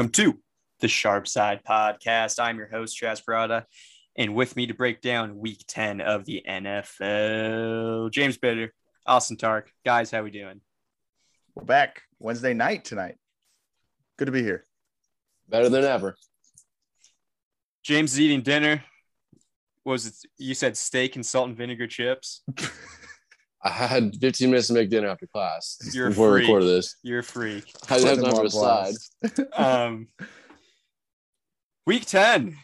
Hello and welcome to the Sharp Side Podcast. I'm your host, Chaz Parada, and with me to break down week 10 of the NFL, James Bitter, Austin Tark. Guys, how we doing? We're back Wednesday night tonight. Good to be here. Better than ever. James is eating dinner. What was it? You said steak and salt and vinegar chips. I had 15 minutes to make dinner after class You're a before we freak. recorded this. You're free. freak. I didn't have time them to on decide. Um, week 10.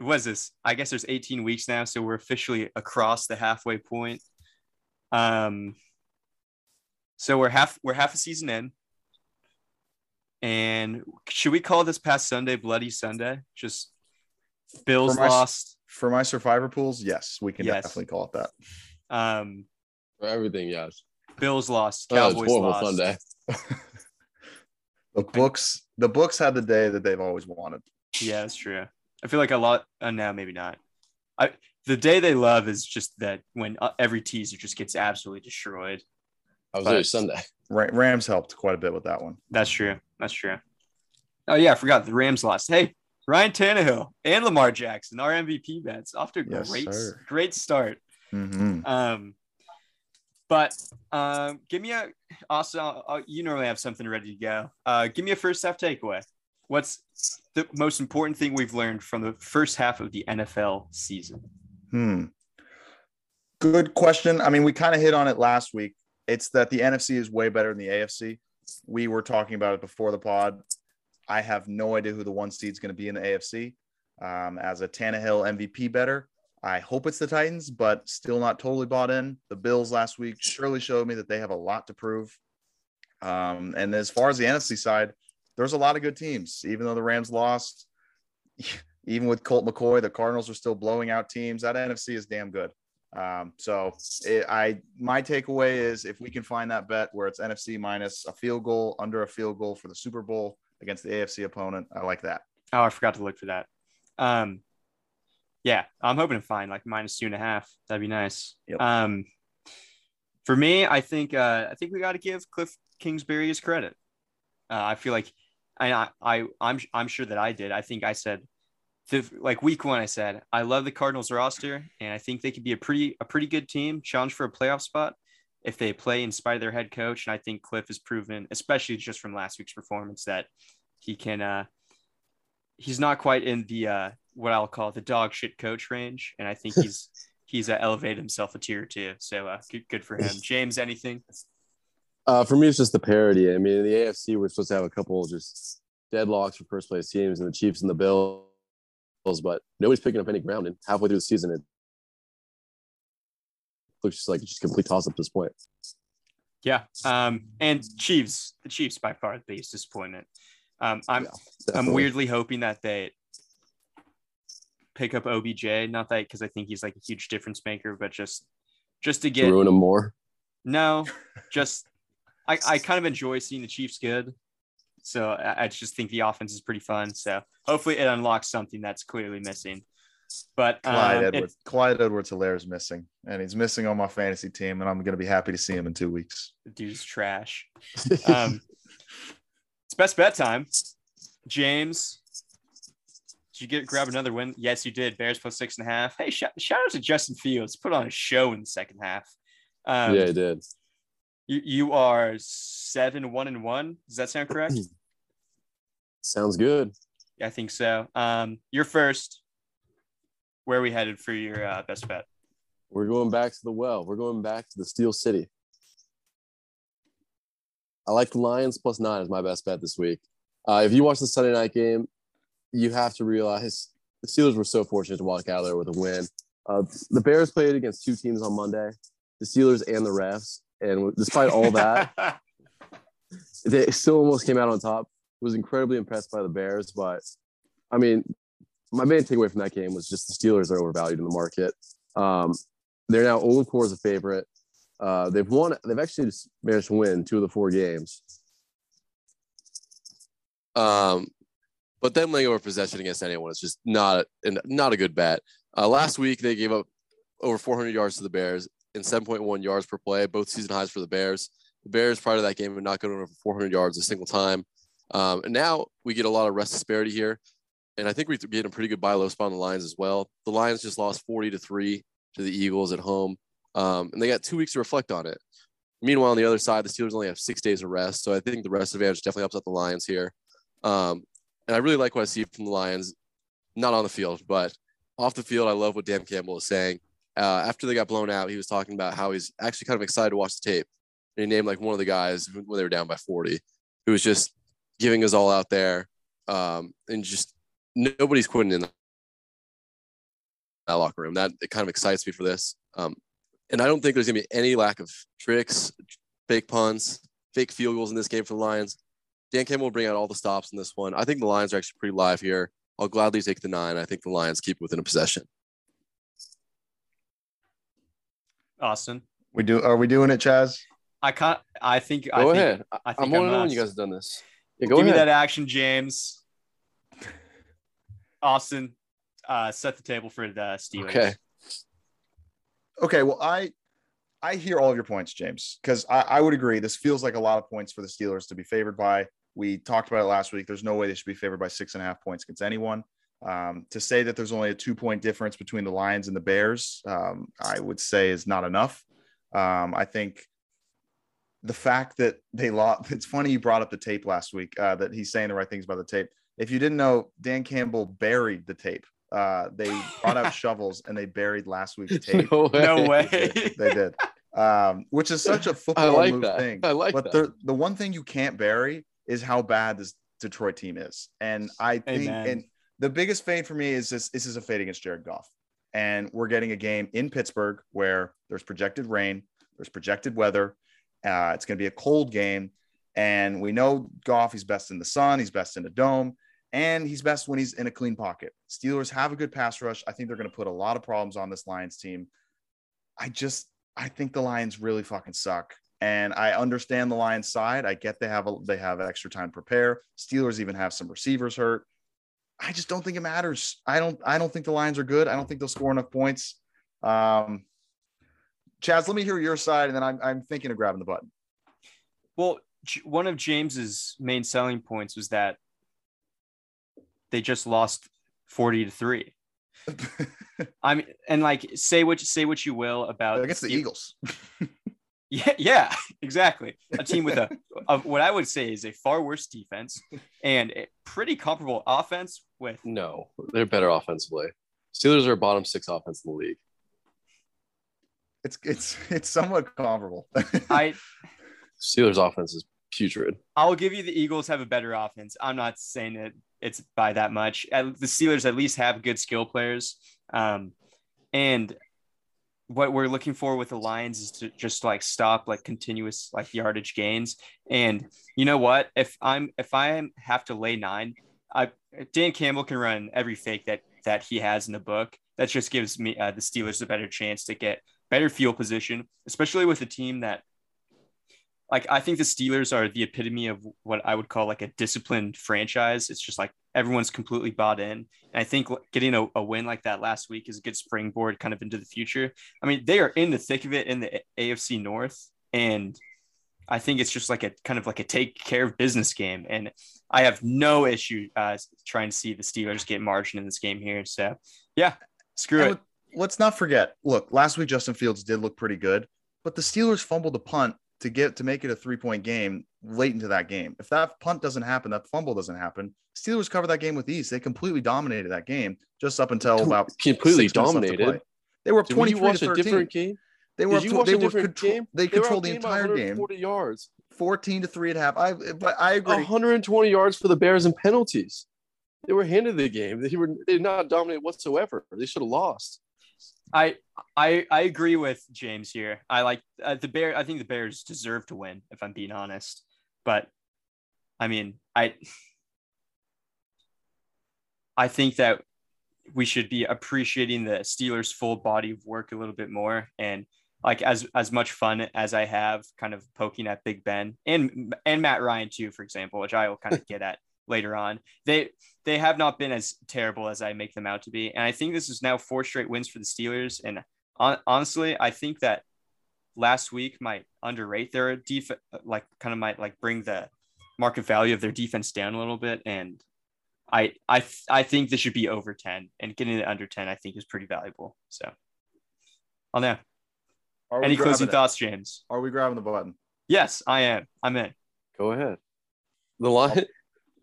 What is this? I guess there's 18 weeks now, so we're officially across the halfway point. Um, so we're half we're half a season in. And should we call this past Sunday Bloody Sunday? Just Bills For my- lost. For my survivor pools, yes, we can Yes. definitely call it that. Um, For everything, yes. Bills lost. Oh, Cowboys horrible lost. Sunday. The books, the books had the day that they've always wanted. Yeah, that's true. I feel like a lot. Uh, no, maybe not. I the day they love is just that when uh, every teaser just gets absolutely destroyed. I was But- there Sunday. Ra- Rams helped quite a bit with that one. That's true. That's true. Oh yeah, I forgot the Rams lost. Hey, Ryan Tannehill and Lamar Jackson, our MVP bets, off to a Yes, great, sir. great start. Mhm. Um, but um, give me a also. you normally have something ready to go. Uh, give me a first half takeaway. What's the most important thing we've learned from the first half of the NFL season? Hmm. Good question. I mean, we kind of hit on it last week. It's that the NFC is way better than the AFC. We were talking about it before the pod. I have no idea who the one seed is going to be in the AFC. Um, as a Tannehill MVP better, I hope it's the Titans, but still not totally bought in. The Bills last week surely showed me that they have a lot to prove. Um, and as far as the NFC side, there's a lot of good teams, even though the Rams lost. Even with Colt McCoy, the Cardinals are still blowing out teams. That NFC is damn good. Um, so it, I my takeaway is if we can find that bet where it's NFC minus a field goal under a field goal for the Super Bowl against the AFC opponent, I like that. Oh, I forgot to look for that. Um, yeah, I'm hoping to find like minus two and a half. That'd be nice. Yep. Um, for me, I think uh, I think we got to give Cliff Kingsbury his credit. Uh, I feel like and I, I I'm I'm sure that I did. I think I said the, like week one. I said I love the Cardinals roster, and I think they could be a pretty a pretty good team, challenge for a playoff spot if they play in spite of their head coach. And I think Cliff has proven, especially just from last week's performance, that he can. Uh, he's not quite in the uh, what I'll call the dog shit coach range, and I think he's he's uh, elevated himself a tier or two. So uh, good, good for him. James, anything? Uh, for me, it's just the parity. I mean, in the AFC, we're supposed to have a couple just deadlocks for first place teams and the Chiefs and the Bills, but nobody's picking up any ground. And halfway through the season, it looks just like it's just complete toss up at this point. Yeah. Um, and Chiefs, the Chiefs by far the biggest disappointment. Um, I'm Yeah, I'm weirdly hoping that they pick up OBJ. Not that because I think he's like a huge difference maker, but just just to to get ruin him more. no, just I, I kind of enjoy seeing the Chiefs good. So I, I just think the offense is pretty fun. So hopefully it unlocks something that's clearly missing. But Clyde um, it- Edwards, Clyde Edwards Helaire is missing, and he's missing on my fantasy team, and I'm going to be happy to see him in two weeks. dude's trash. Um, it's best bet time. James, did you get grab another win? Yes, you did. Bears plus six and a half. Hey, shout, shout out to Justin Fields. Put on a show in the second half. Um, yeah, it did. you, you are seven one and one. Does that sound correct? Sounds good. yeah, I think so. Um, you're first. Where are we headed for your uh, best bet? We're going back to the well. We're going back to the Steel City. I like the Lions plus nine as my best bet this week. Uh, if you watch the Sunday night game, you have to realize the Steelers were so fortunate to walk out of there with a win. Uh, the Bears played against two teams on Monday, the Steelers and the refs, and despite all that, they still almost came out on top. Was incredibly impressed by the Bears, but I mean, my main takeaway from that game was just the Steelers are overvalued in the market. Um, they're now 0 4 as a favorite. Uh, they've won. They've actually just managed to win two of the four games. Um, but them laying over possession against anyone is just not a, not a good bet. Uh, last week they gave up over 400 yards to the Bears and 7.1 yards per play, both season highs for the Bears. The Bears prior to that game had not gone over 400 yards a single time. Um, and now we get a lot of rest disparity here. And I think we're getting a pretty good buy low spot on the Lions as well. The Lions just lost 40 to 3 to the Eagles at home. Um, and they got two weeks to reflect on it. Meanwhile, on the other side, the Steelers only have six days of rest. So I think the rest advantage definitely helps out the Lions here. Um, and I really like what I see from the Lions, not on the field, but off the field. I love what Dan Campbell is saying. Uh, after they got blown out, he was talking about how he's actually kind of excited to watch the tape. And he named like one of the guys when they were down by 40, who was just giving us all out there. Um, and just nobody's quitting in that locker room. That it kind of excites me for this. Um, and I don't think there's gonna be any lack of tricks, fake punts, fake field goals in this game for the Lions. Dan Campbell will bring out all the stops in this one. I think the Lions are actually pretty live here. I'll gladly take the nine. I think the Lions keep within a possession. Austin, We do. Are we doing it, Chaz? I can't. I think. Go I think, ahead. I think I'm want to know when you guys have done this. Yeah, go Give me that action, James. Austin, uh, set the table for the Steelers. Okay. Okay. Well, I I hear all of your points, James, because I, I would agree. This feels like a lot of points for the Steelers to be favored by. We talked about it last week. There's no way they should be favored by six and a half points against anyone. Um, to say that there's only a two point difference between the Lions and the Bears, um, I would say is not enough. Um, I think the fact that they lost, it's funny you brought up the tape last week, uh, that he's saying the right things about the tape. If you didn't know, Dan Campbell buried the tape. Uh, they brought out shovels and they buried last week's tape. No way. No way. They did, um, which is such a football like move that. thing. I like but that. the the one thing you can't bury is how bad this Detroit team is, and I think Amen. and the biggest fade for me is this: this is a fade against Jared Goff, and we're getting a game in Pittsburgh where there's projected rain, there's projected weather, uh, it's going to be a cold game, and we know Goff. He's best in the sun, he's best in a dome. And he's best when he's in a clean pocket. Steelers have a good pass rush. I think they're going to put a lot of problems on this Lions team. I just I think the Lions really fucking suck. And I understand the Lions side. I get they have a they have extra time to prepare. Steelers even have some receivers hurt. I just don't think it matters. I don't I don't think the Lions are good. I don't think they'll score enough points. Um Chaz, let me hear your side, and then I'm I'm thinking of grabbing the button. Well, one of James's main selling points was that they just lost 40 to 3. I mean, and like say what say what you will about against the Eagles. Yeah, yeah, exactly. A team with a, a what I would say is a far worse defense and a pretty comparable offense with No, they're better offensively. Steelers are a bottom six offense in the league. It's it's it's somewhat comparable. I Steelers offense is putrid. I'll give you the Eagles have a better offense. I'm not saying that it's by that much. The Steelers at least have good skill players. Um, and what we're looking for with the Lions is to just like stop like continuous like yardage gains. And you know what? If I'm if I have to lay nine, I Dan Campbell can run every fake that that he has in the book. That just gives me uh, the Steelers a better chance to get better field position, especially with a team that like I think the Steelers are the epitome of what I would call like a disciplined franchise. It's just like everyone's completely bought in. And I think getting a, a win like that last week is a good springboard kind of into the future. I mean, they are in the thick of it in the AFC North. And I think it's just like a kind of like a take care of business game. And I have no issue uh, trying to see the Steelers get margin in this game here. So yeah, screw And it. let- Let's not forget. Look, last week Justin Fields did look pretty good, but the Steelers fumbled a punt to get to make it a three point game late into that game. If that punt doesn't happen, that fumble doesn't happen. Steelers covered that game with ease. They completely dominated that game just up until about completely six minutes left to dominated. They were Did twenty you three watch to a different game? They were Did you up- watch they a were different control- game? They They controlled the entire game, 40 yards. fourteen to three and a half. I but I agree. 120 yards for the Bears and penalties. They were handed the game. They were they did not dominate whatsoever. They should have lost. I I I agree with James here. I like uh, the bear. I think the Bears deserve to win, if I'm being honest. But I mean, I I think that we should be appreciating the Steelers' full body of work a little bit more, and like as as much fun as I have, kind of poking at Big Ben and and Matt Ryan too, for example, which I will kind of get at later on. They they have not been as terrible as I make them out to be. And I think this is now four straight wins for the Steelers. And on, honestly, I think that last week might underrate their defense, like kind of might like bring the market value of their defense down a little bit, and I I I think this should be over ten, and getting it under ten I think is pretty valuable. So, I'll know. Are Any closing it? thoughts, James? Are we grabbing the button? Yes, I am. I'm in. Go ahead. The line, oh.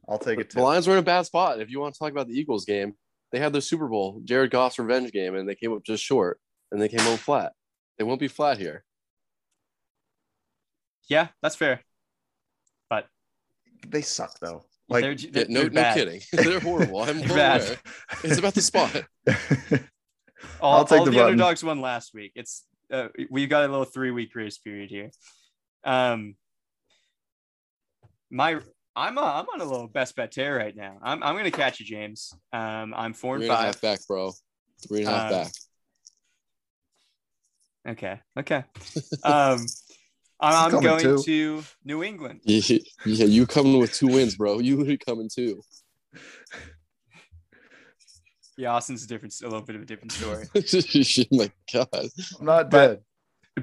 I'll take it the. Lions were in a bad spot. If you want to talk about the Eagles game, they had their Super Bowl, Jared Goff's revenge game, and they came up just short, and they came home flat. They won't be flat here. Yeah, that's fair. But they suck though. Like they're, they're, no, they're no kidding. They're horrible. I'm They're bad. aware. It's about the spot. All, I'll take all the the, underdogs won last week. It's uh, we've got a little three week grace period here. Um, my I'm a, I'm on a little best bet tear right now. I'm I'm gonna catch you, James. Um, I'm four Three and and a five. half back, bro. Three and a half Um, back. Okay, okay. Um, I'm coming going too. to New England. Yeah, yeah, you coming with two wins, bro. You literally coming too. Yeah, Austin's a different, a little bit of a different story. oh my god. I'm not dead.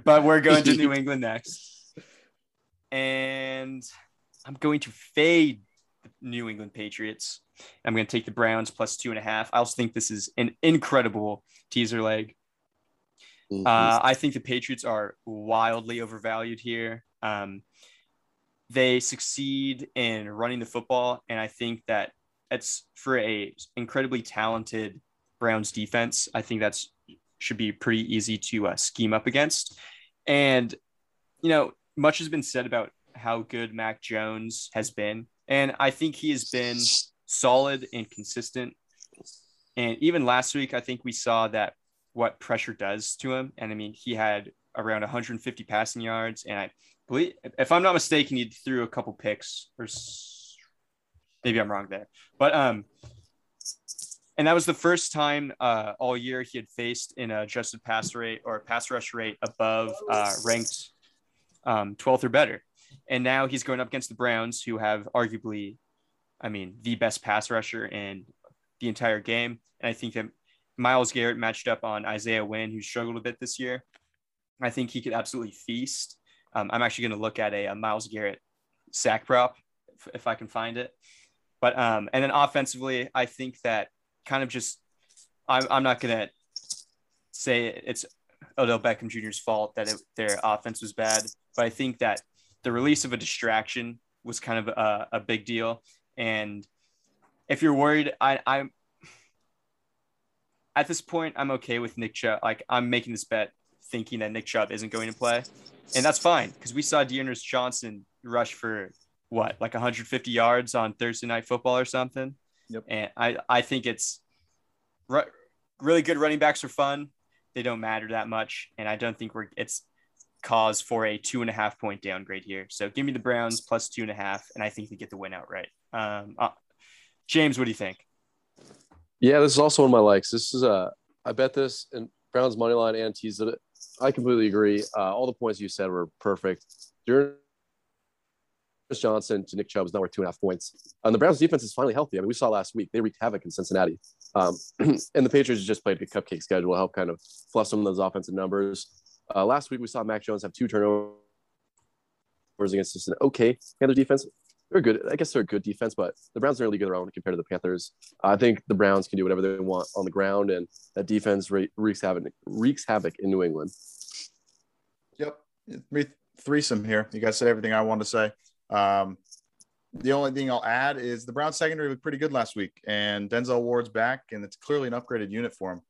but we're going to New England next. And I'm going to fade the New England Patriots. I'm going to take the Browns plus two and a half. I also think this is an incredible teaser leg. Mhm. Uh, I think the Patriots are wildly overvalued here. Um, they succeed in running the football, and I think that it's for a incredibly talented Browns defense. I think that's should be pretty easy to uh, scheme up against. And you know, much has been said about how good Mac Jones has been, and I think he has been solid and consistent. And even last week, I think we saw that what pressure does to him. And I mean, he had around 150 passing yards, and I believe, if I'm not mistaken, he threw a couple picks, or maybe I'm wrong there. But um, and that was the first time uh, all year he had faced in an adjusted pass rate or pass rush rate above uh, ranked um, 12th or better. And now he's going up against the Browns, who have arguably, I mean, the best pass rusher in the entire game. And I think that Myles Garrett matched up on Isaiah Wynn, who struggled a bit this year. I think he could absolutely feast. Um, I'm actually going to look at a, a Myles Garrett sack prop if, if I can find it. But um, and then offensively, I think that kind of just I'm, I'm not going to say it's Odell Beckham Jr.'s fault that it, their offense was bad, but I think that the release of a distraction was kind of a, a big deal. And if you're worried, I, I'm at this point, I'm okay with Nick Chubb. Like I'm making this bet thinking that Nick Chubb isn't going to play, and that's fine because we saw D'Ernest Johnson rush for what, like 150 yards on Thursday Night Football or something. Yep. And I, I think it's ru- really good. Running backs are fun. They don't matter that much, and I don't think we're it's cause for a two and a half point downgrade here. So give me the Browns plus two and a half, and I think they get the win outright. Um, uh, James, what do you think? Yeah, this is also one of my likes. This is a I bet this and Browns money line and teased it. I completely agree. Uh, all the points you said were perfect. D'Ernest Johnson to Nick Chubb is not worth two and a half points. And the Browns defense is finally healthy. I mean, we saw last week they wreaked havoc in Cincinnati. Um, and the Patriots just played a cupcake schedule, help kind of fluff some of those offensive numbers. Uh, last week we saw Mac Jones have two turnovers against just an okay Panther defense. They're good. I guess they're a good defense, but the Browns are really good around compared to the Panthers. I think the Browns can do whatever they want on the ground, and that defense re- wreaks havoc wreaks havoc in New England. Yep. Three threesome here. You guys said everything I wanted to say. Um, the only thing I'll add is the Browns secondary looked pretty good last week, and Denzel Ward's back, and it's clearly an upgraded unit for him.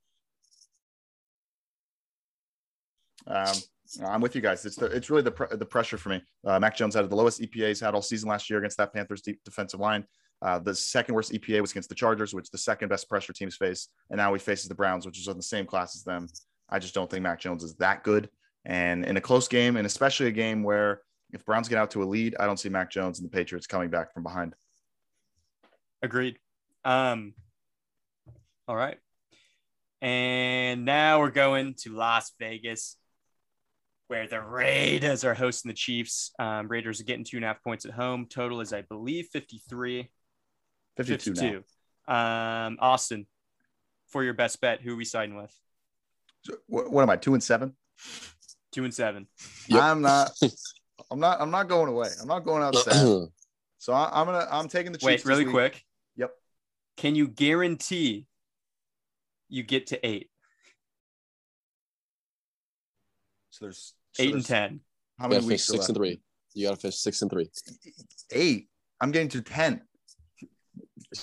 Um, I'm with you guys. It's the, it's really the pr- the pressure for me. Uh, Mac Jones had the lowest EPA he's had all season last year against that Panthers deep defensive line. Uh, the second worst EPA was against the Chargers, which the second best pressure teams face, and now he faces the Browns, which is in the same class as them. I just don't think Mac Jones is that good. And in a close game, and especially a game where if Browns get out to a lead, I don't see Mac Jones and the Patriots coming back from behind. Agreed. Um, all right. And now we're going to Las Vegas, where the Raiders are hosting the Chiefs. Um, Raiders are getting two and a half points at home. Total is, I believe, 53. 52, now. 52. Um, Austin, for your best bet, who are we siding with? So, What, what am I? Two and seven? Two and seven. Yep. I'm not. I'm not. I'm not going away. I'm not going out sad. So I, am gonna I'm taking the Chiefs. Wait, really week. quick. Yep. Can you guarantee you get to eight, So there's so eight and ten? How You many weeks finish six and three. You gotta finish six and three. Eight. I'm getting to ten.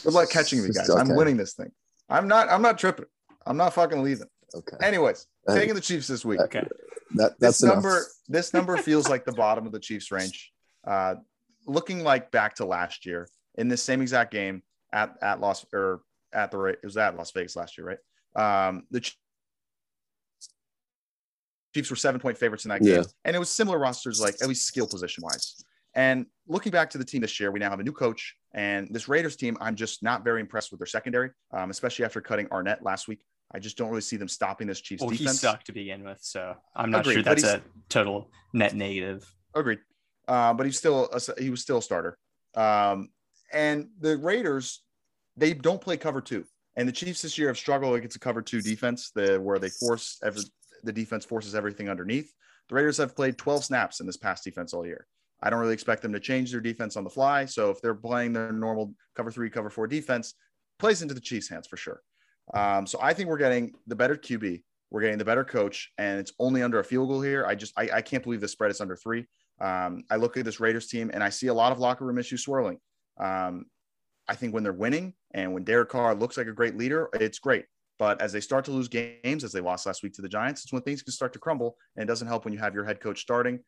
Good luck catching me, guys. I'm winning this thing. I'm not. I'm not tripping. I'm not fucking leaving. Okay. Anyways, taking the Chiefs this week. Okay. That This that's enough. number. This number feels like the bottom of the Chiefs' range. Uh, looking like back to last year in this same exact game at at Las or at the Ra- it was at Las Vegas last year, right? Um, the Ch- Chiefs were seven point favorites in that game, Yeah. and it was similar rosters, like at least skill position wise. And looking back to the team this year, we now have a new coach, and this Raiders team, I'm just not very impressed with their secondary, um, especially after cutting Arnette last week. I just don't really see them stopping this Chiefs Well, he defense. sucked to begin with, so I'm not Agreed, sure that's a total net negative. Agreed. Uh, but he's still a, he was still a starter. Um, and the Raiders, they don't play cover two. And the Chiefs this year have struggled against a cover two defense, the where they force every, the defense forces everything underneath. The Raiders have played 12 snaps in this past defense all year. I don't really expect them to change their defense on the fly. So if they're playing their normal cover three, cover four defense, plays into the Chiefs' hands for sure. Um, so I think we're getting the better QB. We're getting the better coach, and it's only under a field goal here. I just I, I can't believe the spread is under three. Um, I look at this Raiders team and I see a lot of locker room issues swirling. Um, I think when they're winning and when Derek Carr looks like a great leader, it's great. But as they start to lose games, as they lost last week to the Giants, it's when things can start to crumble. And it doesn't help when you have your head coach starting.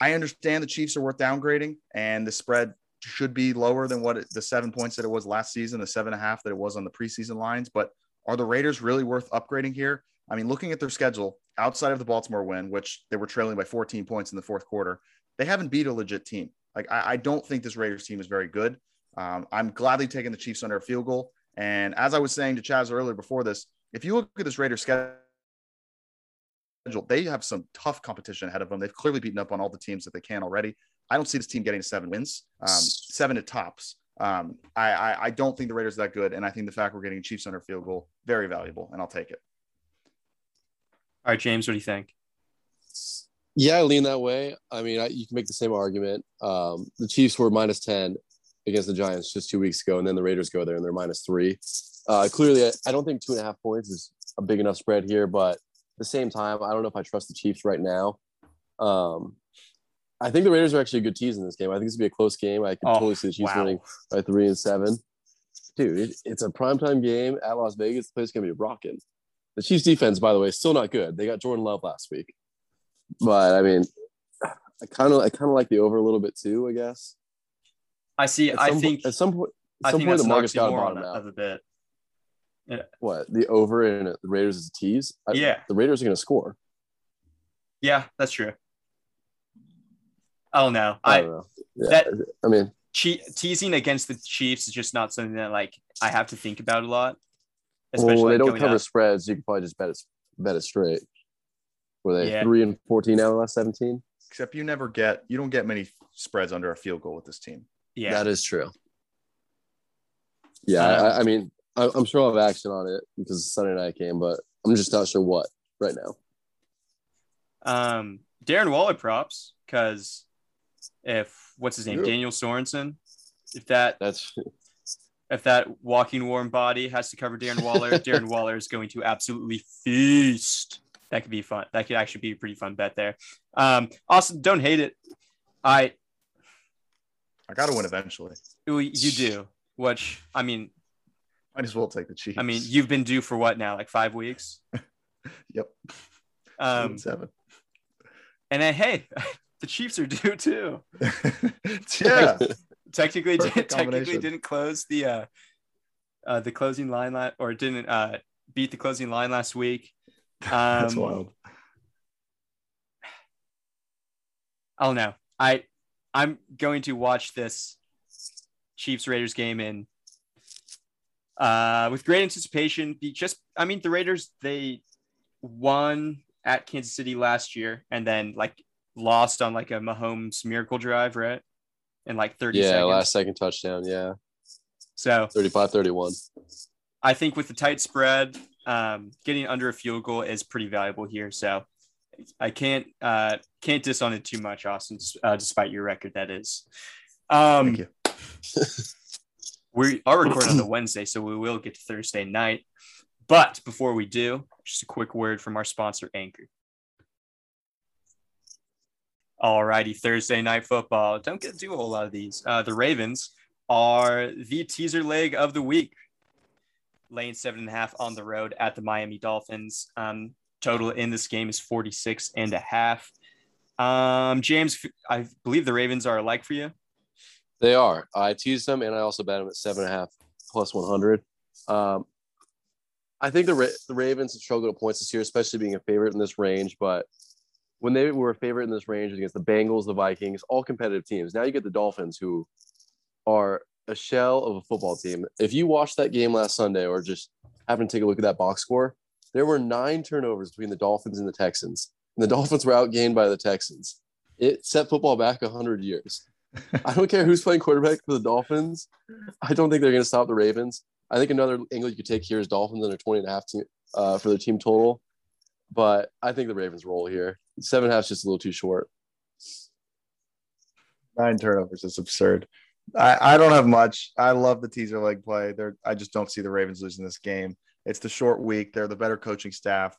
I understand the Chiefs are worth downgrading, and the spread should be lower than what it, the seven points that it was last season, the seven and a half that it was on the preseason lines. But are the Raiders really worth upgrading here? I mean, looking at their schedule outside of the Baltimore win, which they were trailing by 14 points in the fourth quarter, they haven't beat a legit team. Like, I, I don't think this Raiders team is very good. Um, I'm gladly taking the Chiefs under a field goal. And as I was saying to Chaz earlier before this, if you look at this Raiders schedule, they have some tough competition ahead of them. They've clearly beaten up on all the teams that they can already. I don't see this team getting seven wins, um, seven at tops. Um, I, I, I don't think the Raiders are that good, and I think the fact we're getting Chiefs under field goal very valuable, and I'll take it. All right, James, what do you think? Yeah, I lean that way. I mean, I, you can make the same argument. Um, the Chiefs were minus 10 against the Giants just two weeks ago, and then the Raiders go there and they're minus three. Uh, clearly, I, I don't think two and a half points is a big enough spread here, but at the same time, I don't know if I trust the Chiefs right now. Um, I think the Raiders are actually a good tease in this game. I think this would be a close game. I can Oh, totally see the Chiefs wow. winning by three and seven. Dude, it, it's a primetime game at Las Vegas. The place is going to be rocking. The Chiefs defense, by the way, is still not good. They got Jordan Love last week. But I mean, I kind of I kind of like the over a little bit too, I guess. I see. At I some, think. at some point at some point the market's got to oxymoron bottom out. of a bit. What the over and the Raiders is a tease? I- Yeah. the Raiders are going to score. Yeah, that's true. Oh don't. I I, don't know. Yeah, that- I mean, che- teasing against the Chiefs is just not something that like I have to think about a lot. well, they like, don't cover up. spreads, you can probably just bet it bet it straight. Were they Yeah. three and fourteen out of the last seventeen? Except you never get, you don't get many spreads under a field goal with this team. Yeah, That is true. Yeah, Um, I, I mean, I, I'm sure I'll have action on it because it's Sunday night game, but I'm just not sure what right now. um, Darren Waller props because if what's his name. Daniel Sorensen, if that That's if that walking warm body has to cover Darren Waller, Darren Waller is going to absolutely feast. That could be fun. That could actually be a pretty fun bet there. Um, also, don't hate it. I I got to win eventually. you do. Which I mean, Might as well take the Chiefs. I mean, you've been due for what now? Like five weeks. yep. Um, seven. and then hey, the Chiefs are due too. yeah. Technically, did, technically didn't close the uh, uh the closing line la- or didn't uh beat the closing line last week. That's Um, wild. I don't know. I I'm going to watch this Chiefs Raiders game in uh with great anticipation. Be just I mean the Raiders they won at Kansas City last year and then like lost on like a Mahomes miracle drive, right? In like 30 yeah, seconds. last second touchdown. Yeah, so 35 31. I think with the tight spread, um, getting under a field goal is pretty valuable here. So I can't uh, can't diss on it too much, Austin, uh, despite your record. That is. Um, Thank you. we are recording on the Wednesday, so we will get to Thursday night. But before we do, just a quick word from our sponsor, Anchor. Alrighty, Thursday night football. Don't get to do a whole lot of these. Uh, the Ravens are the teaser leg of the week, laying seven and a half on the road at the Miami Dolphins. Um, total in this game is 46 and a half. Um, James, I believe the Ravens are alike for you. They are. I teased them, and I also bet them at seven and a half plus one hundred. Um, I think the Ra- the Ravens have struggled at points this year, especially being a favorite in this range. But when they were a favorite in this range against the Bengals, the Vikings, all competitive teams. Now you get the Dolphins, who are a shell of a football team. If you watched that game last Sunday, or just happen to take a look at that box score, there were nine turnovers between the Dolphins and the Texans, and the Dolphins were outgained by the Texans. It set football back hundred years. I don't care who's playing quarterback for the Dolphins. I don't think they're going to stop the Ravens. I think another angle you could take here is Dolphins under 20 and a half team, uh, for their team total. But I think the Ravens roll here. Seven and a half is just a little too short. Nine turnovers is absurd. I, I don't have much. I love the teaser leg play. They're, I just don't see the Ravens losing this game. It's the short week. They're the better coaching staff.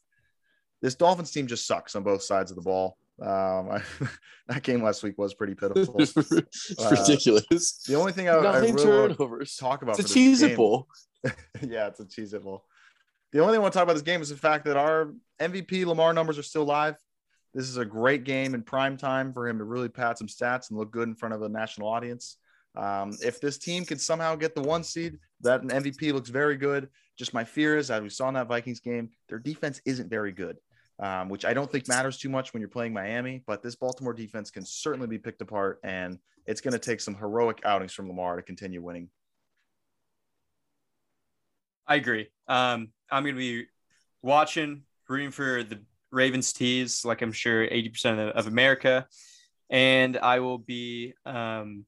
This Dolphins team just sucks on both sides of the ball. Um, I, that game last week was pretty pitiful. it's Uh, ridiculous. The only thing I, I really want to turnovers. talk about It's a for this cheese bowl. yeah, it's a cheese bowl. The only thing I want to talk about this game is the fact that our MVP Lamar numbers are still live. This is a great game in prime time for him to really pad some stats and look good in front of a national audience. Um, if this team can somehow get the one seed, that an MVP looks very good. Just my fear is, as we saw in that Vikings game, their defense isn't very good, um, which I don't think matters too much when you're playing Miami. But this Baltimore defense can certainly be picked apart, and it's going to take some heroic outings from Lamar to continue winning. I agree. Um, I'm going to be watching, rooting for the Ravens tees, like I'm sure 80% of, America. And I will be um,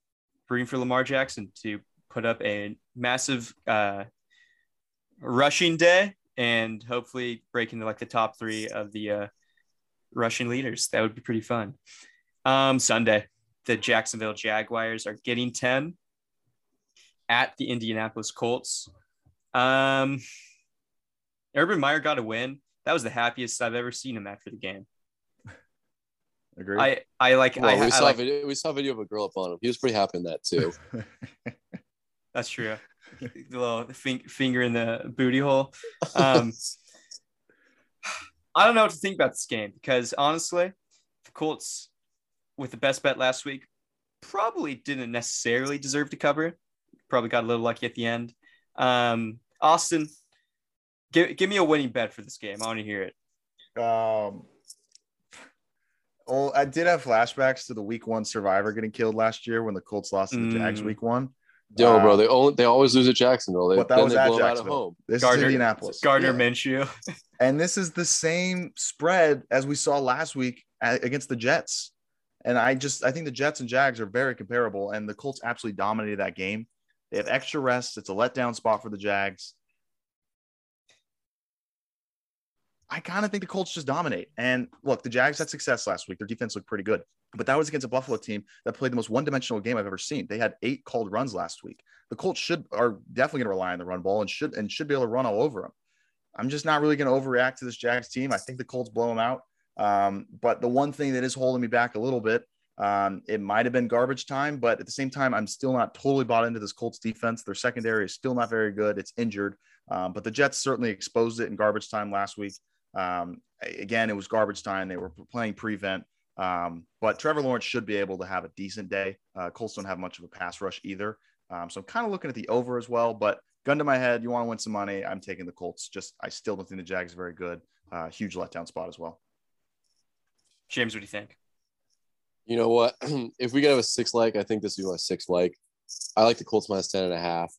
rooting for Lamar Jackson to put up a massive uh, rushing day and hopefully break into like the top three of the uh, rushing leaders. That would be pretty fun. Um, Sunday, the Jacksonville Jaguars are getting 10 at the Indianapolis Colts. Um, Urban Meyer got a win. That was the happiest I've ever seen him after the game. Agree. I I like Well, I, we I saw like, video, we saw a video of a girl up on him. He was pretty happy in that too. that's true. the little fin- finger in the booty hole. Um, I don't know what to think about this game because honestly, the Colts with the best bet last week probably didn't necessarily deserve to cover. Probably got a little lucky at the end. Um, Austin, give, give me a winning bet for this game. I want to hear it. Um, well, I did have flashbacks to the Week One Survivor getting killed last year when the Colts lost to the Jags Mm. Week One. Yo, bro, Uh, they only, they always lose at Jacksonville. They, But that then was they at blow 'em out at home. This Gardner- is Indianapolis, Gardner Yeah. Minshew. and this is the same spread as we saw last week against the Jets. And I just I think the Jets and Jags are very comparable, and the Colts absolutely dominated that game. They have extra rest. It's a letdown spot for the Jags. I kind of think the Colts just dominate. And look, the Jags had success last week. Their defense looked pretty good, but that was against a Buffalo team that played the most one-dimensional game I've ever seen. They had eight called runs last week. The Colts should are definitely going to rely on the run ball and should and should be able to run all over them. I'm just not really going to overreact to this Jags team. I think the Colts blow them out. Um, but the one thing that is holding me back a little bit, um, it might have been garbage time, but at the same time, I'm still not totally bought into this Colts defense. Their secondary is still not very good. It's injured, um, but the Jets certainly exposed it in garbage time last week. Um, again, it was garbage time. They were playing prevent. Um, but Trevor Lawrence should be able to have a decent day. Uh, Colts don't have much of a pass rush either. Um, so I'm kind of looking at the over as well. But gun to my head, you want to win some money. I'm taking the Colts. Just I still don't think the Jags are very good. Uh, huge letdown spot as well. James, what do you think? You know what? if we could have a six like, I think this would be my six like. I like the Colts minus 10 and a half.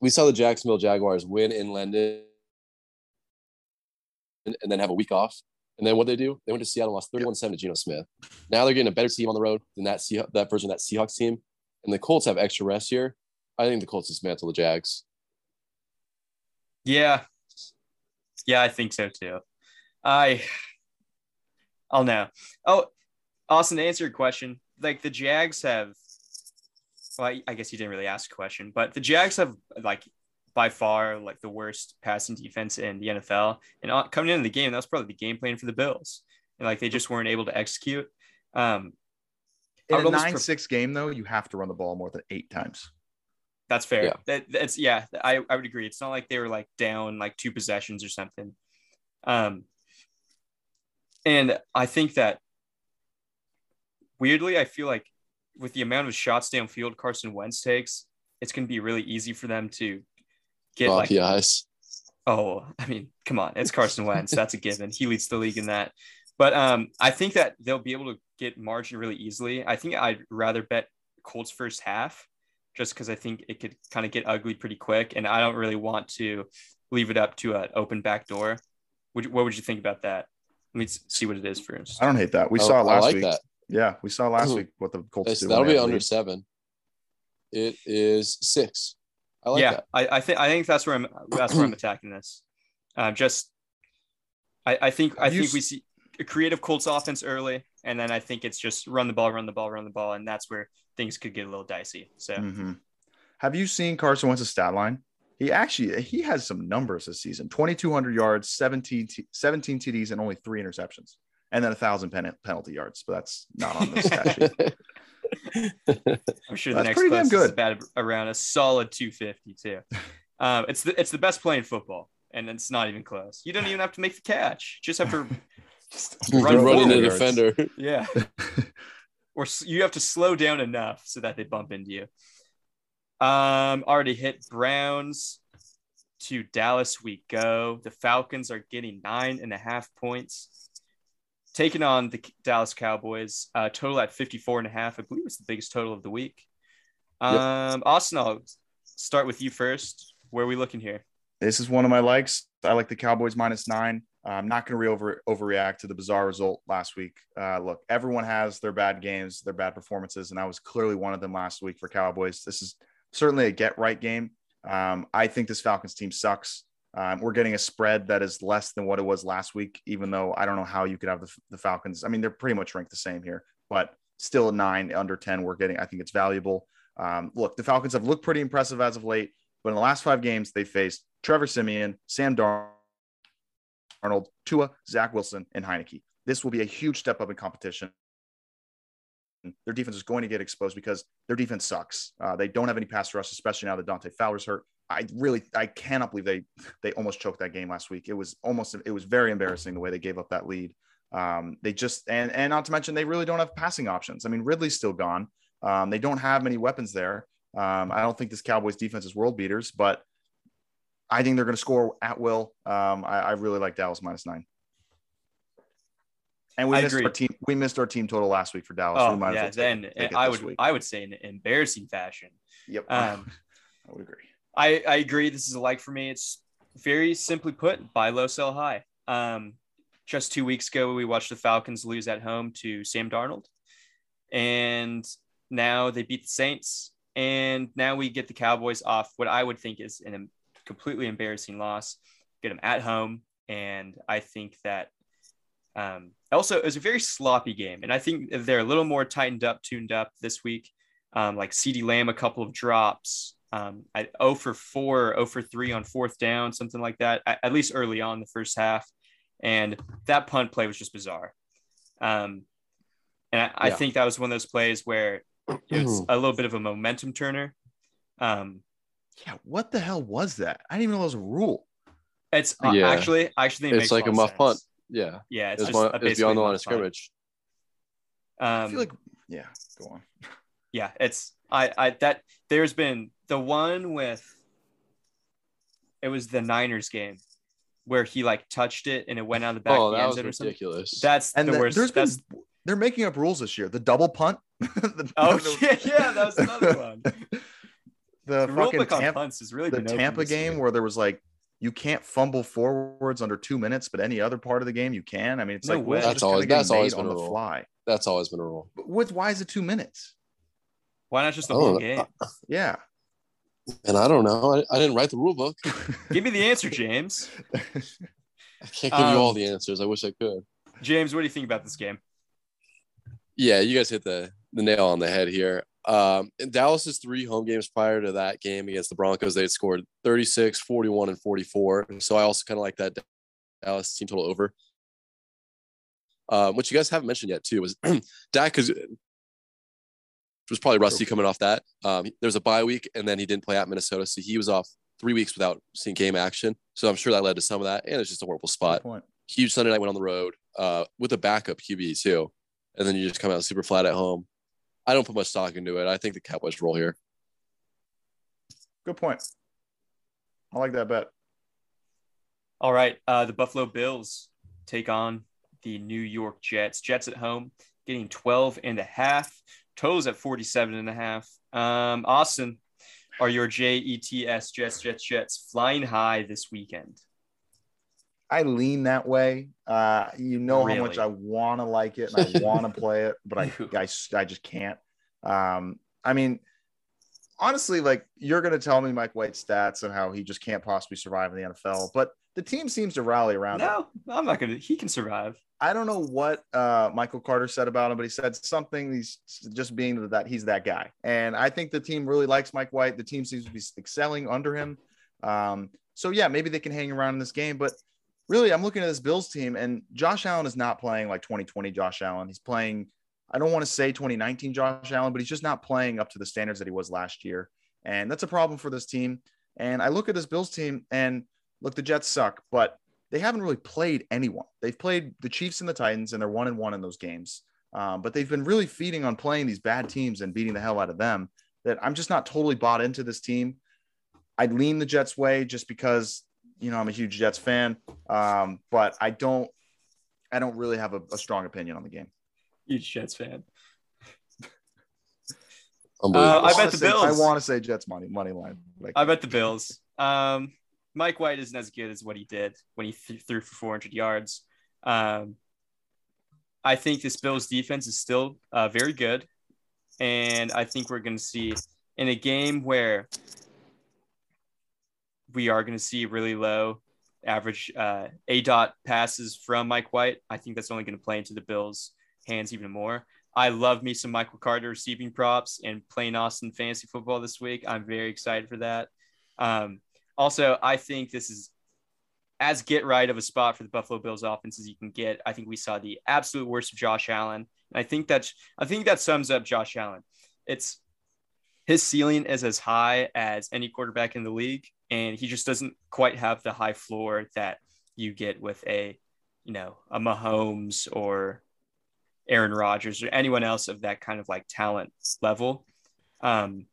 We saw the Jacksonville Jaguars win in London and, then have a week off. And then what they do? They went to Seattle lost 31 7 to Geno Smith. Now they're getting a better team on the road than that, Seah- that version of that Seahawks team. And the Colts have extra rest here. I think the Colts dismantle the Jags. Yeah. Yeah, I think so too. I I'll know. Oh, Austin, to answer your question, like the Jags have well, I guess you didn't really ask a question, but the Jags have like by far like the worst passing defense in the NFL. And uh, coming into the game, that was probably the game plan for the Bills, and like they just weren't able to execute. Um, In I a would almost nine pref- six game though, you have to run the ball more than eight times. That's fair. Yeah. That, that's yeah. I, I would agree. It's not like they were like down like two possessions or something. Um, and I think that weirdly, I feel like with the amount of shots downfield Carson Wentz takes, it's going to be really easy for them to get like eyes. Oh, I mean, come on, it's Carson Wentz. That's a given. He leads the league in that. But um, I think that they'll be able to get margin really easily. I think I'd rather bet Colts first half, just because I think it could kind of get ugly pretty quick, and I don't really want to leave it up to an open back door. Would you, what would you think about that? Let me see what it is first. I don't hate that. We I- saw it I last like week. that. Yeah, we saw last week what the Colts do. that'll be under lead. seven. It is six. I like yeah, that. I, I think I think that's where I'm that's where I'm attacking this. Um, just I, I think I you think s- we see a creative Colts offense early, and then I think it's just run the ball, run the ball, run the ball, and that's where things could get a little dicey. So Mhm. Have you seen Carson Wentz's stat line? He actually he has some numbers this season: twenty two hundred yards, 17, T- 17 TDs, and only three interceptions, and then a thousand pen- penalty yards. But that's not on this stat sheet. I'm sure the next pretty damn closest is good. about around a solid 250 too. Um, it's the it's the best play in football, and it's not even close. You don't even have to make the catch; just have to Run Run running forward. a defender. yeah, or you have to slow down enough so that they bump into you. Um, already hit Browns to Dallas. We go. The Falcons are getting nine and a half points. Taking on the Dallas Cowboys, uh, total at 54 and a half. I believe it's the biggest total of the week. Yep. Um, Austin, I'll start with you first. Where are we looking here? This is one of my likes. I like the Cowboys minus nine. I'm not going to re- over overreact to the bizarre result last week. Uh, look, everyone has their bad games, their bad performances, and that was clearly one of them last week for Cowboys. This is certainly a get right game. Um, I think this Falcons team sucks. Um, we're getting a spread that is less than what it was last week, even though I don't know how you could have the, the Falcons. I mean, they're pretty much ranked the same here, but still nine under 10. We're getting, I think it's valuable. Um, look, the Falcons have looked pretty impressive as of late, but in the last five games, they faced Trevor Siemian, Sam Darnold, Arnold Tua, Zach Wilson, and Heinicke. This will be a huge step up in competition. Their defense is going to get exposed because their defense sucks. Uh, they don't have any pass rush, especially now that Dante Fowler's hurt. I really, I cannot believe they they almost choked that game last week. It was almost, it was very embarrassing the way they gave up that lead. Um, they just and and not to mention they really don't have passing options. I mean, Ridley's still gone. Um, they don't have many weapons there. Um, I don't think this Cowboys defense is world beaters, but I think they're going to score at will. Um, I, I really like Dallas minus nine. And we I missed agree. our team. We missed our team total last week for Dallas. Oh we might yeah, well then I would week. I would say in embarrassing fashion. Yep. Um, I would agree. I, I agree. This is a like for me. It's very simply put, buy low, sell high. Um, just two weeks ago, we watched the Falcons lose at home to Sam Darnold, and now they beat the Saints, and now we get the Cowboys off what I would think is an completely embarrassing loss. Get them at home, and I think that um, also it was a very sloppy game, and I think they're a little more tightened up, tuned up this week. Um, like CeeDee Lamb, a couple of drops. Um, I 0 for 4, 0 for 3 on fourth down, something like that, at, at least early on in the first half. And that punt play was just bizarre. Um, and I, I Yeah. think that was one of those plays where it was a little bit of a momentum turner. Um, Yeah. What the hell was that? I didn't even know that was a rule. it's uh, Yeah. actually, actually, it It's makes like a lot of muff punt. Yeah, Yeah, it's it's, just one, a it's beyond the line of punt. scrimmage. I Um, feel like, yeah. Go on. yeah it's i i that there's been the one with it was the niners game where he like touched it and it went out of the back Oh, of the that was zone or something ridiculous. that's And the the- worst there's been they're making up rules this year. The double punt. The- oh the- yeah yeah that was another one The, the fucking Tampa, punts is really the Tampa this year. game where there was like you can't fumble forwards under two minutes, but any other part of the game you can. I mean, it's No like way. That's always- that's always made on been a the rule. fly. That's always been a rule. But what? Why is it two minutes? Why not just the whole uh, game Yeah. And I don't know. I, I didn't write the rule book. give me the answer james I can't give you all Um, the answers. I wish I could. james what do you think about this game Yeah, you guys hit the, the nail on the head here. Um, in Dallas's three home games prior to that game against the Broncos, they had scored 36, 41, and 44. So I also kind of like that Dallas team total over. Um, which you guys haven't mentioned yet too was Dak is was probably rusty coming off that. Um, there was a bye week, and then he didn't play at Minnesota, so he was off three weeks without seeing game action. So I'm sure that led to some of that, and it's just a horrible spot. Huge Sunday night went on the road uh, with a backup QB too, and then you just come out super flat at home. I don't put much stock into it. I think the Cowboys roll here. Good point. I like that bet. All right, uh, the Buffalo Bills take on the New York Jets. Jets at home, getting 12 and a half. Totals at 47 and a half. Um, Austin, are your Jets, Jets, Jets, Jets flying high this weekend? I lean that way. Uh, you know really? how much I want to like it and I want to play it, but I, I, I just can't. Um, I mean, honestly, like you're going to tell me Mike White stats and how he just can't possibly survive in the NFL, but the team seems to rally around him. no, him. I'm not going to. He can survive. I don't know what uh, Michael Carter said about him, but he said something. He's just being that he's that guy, and I think the team really likes Mike White. The team seems to be excelling under him. Um, so yeah, maybe they can hang around in this game, but really, I'm looking at this Bills team, and Josh Allen is not playing like 2020 Josh Allen. He's playing. I don't want to say 2019 Josh Allen, but he's just not playing up to the standards that he was last year, and that's a problem for this team. And I look at this Bills team, and look, the Jets suck, but they haven't really played anyone. They've played the Chiefs and the Titans, and they're one and one in those games. Um, but they've been really feeding on playing these bad teams and beating the hell out of them. That I'm just not totally bought into this team. I'd lean the Jets way just because you know I'm a huge Jets fan, um, but I don't I don't really have a, a strong opinion on the game. Huge Jets fan. Uh, I, I bet the say, Bills. I want to say Jets money money line. Like, I bet the Bills. Um, Mike White isn't as good as what he did when he th- threw for 400 yards. Um, I think this Bills defense is still uh, very good. And I think we're going to see in a game where we are going to see really low average uh, A dot passes from Mike White. I think that's only going to play into the Bills' hands even more. I love me some Michael Carter receiving props and playing Austin fantasy football this week. I'm very excited for that. Um, also, I think this is as get right of a spot for the Buffalo Bills offense as you can get. I think we saw the absolute worst of Josh Allen. And I think that I think that sums up Josh Allen. It's his ceiling is as high as any quarterback in the league, and he just doesn't quite have the high floor that you get with a, you know, a Mahomes or Aaron Rodgers or anyone else of that kind of like talent level. Um,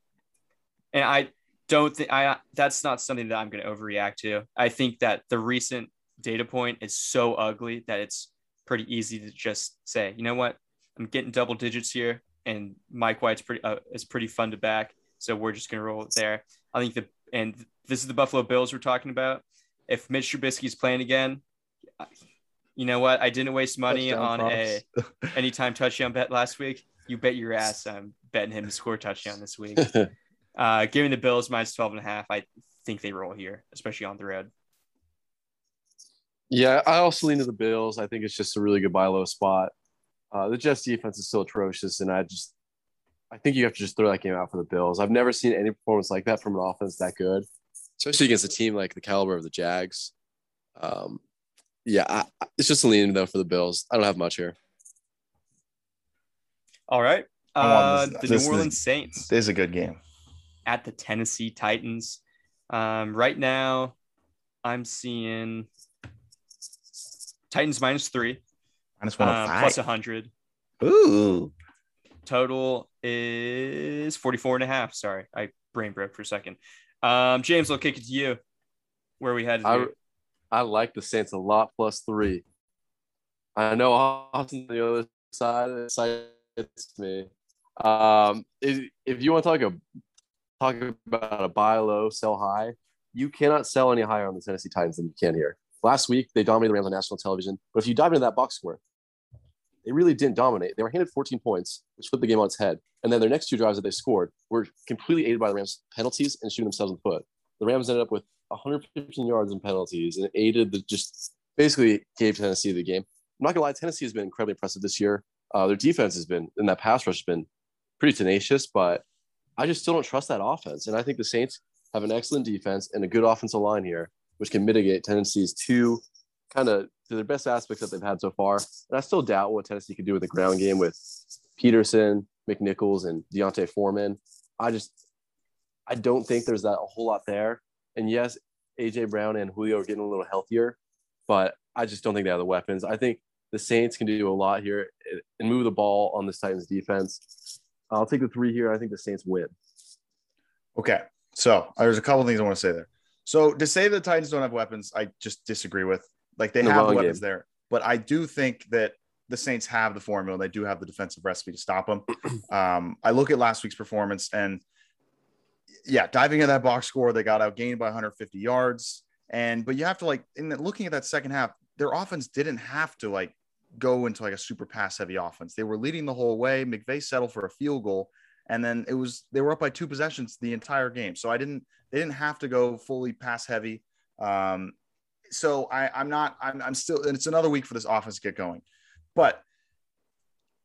and I don't think I that's not something that I'm going to overreact to. I think that the recent data point is so ugly that it's pretty easy to just say, you know what, I'm getting double digits here, and Mike White's pretty uh, is pretty fun to back, so we're just going to roll it there. I think the and this is the Buffalo Bills we're talking about. If Mitch Trubisky's playing again, you know what? I didn't waste money touchdown on props. a anytime touchdown bet last week. You bet your ass I'm betting him to score touchdown this week. Uh, giving the Bills minus 12 and a half, I think they roll here, especially on the road. Yeah, I also lean to the Bills. I think it's just a really good buy low spot. Uh, the Jets defense is still atrocious, and I just I think you have to just throw that game out for the Bills. I've never seen any performance like that from an offense that good, especially against a team like the caliber of the Jags. Um, yeah, I, it's just a lean though for the Bills. I don't have much here. All right, uh, the New Orleans Saints. This is a good game at the Tennessee Titans. Um, right now, I'm seeing Titans minus three, minus one uh, plus 100. Ooh. Total is 44 and a half. Sorry, I brain broke for a second. Um, James, I'll kick it to you. Where we had I, I like the Saints a lot plus three. I know Austin the other side excites me. Um, if, if you want to talk a talk about a buy low, sell high. You cannot sell any higher on the Tennessee Titans than you can here. Last week, they dominated the Rams on national television. But if you dive into that box score, they really didn't dominate. They were handed 14 points, which flipped the game on its head. And then their next two drives that they scored were completely aided by the Rams' penalties and shooting themselves in the foot. The Rams ended up with 115 yards in penalties and aided the just basically gave Tennessee the game. I'm not gonna lie, Tennessee has been incredibly impressive this year. Uh, their defense has been, and that pass rush has been pretty tenacious, but I just still don't trust that offense. And I think the Saints have an excellent defense and a good offensive line here, which can mitigate Tennessee's two kind of to their best aspects that they've had so far. And I still doubt what Tennessee could do with the ground game with Peterson, McNichols, and D'Onta Foreman. I just I don't think there's that a whole lot there. And yes, AJ Brown and Julio are getting a little healthier, but I just don't think they have the weapons. I think the Saints can do a lot here and move the ball on this Titans defense. I'll take the three here. I think the Saints win. Okay. So uh, there's a couple things I want to say there. So to say the Titans don't have weapons, I just disagree with. Like they have the weapons game. there, but I do think that the Saints have the formula. They do have the defensive recipe to stop them. Um, I look at last week's performance and yeah, diving into that box score, they got outgained by 150 yards. And but you have to like in the, looking at that second half, their offense didn't have to like go into like a super pass heavy offense. They were leading the whole way. McVay settled for a field goal, and then it was they were up by two possessions the entire game. So I didn't they didn't have to go fully pass heavy. Um, so I, I'm not I'm, I'm still and it's another week for this offense to get going, but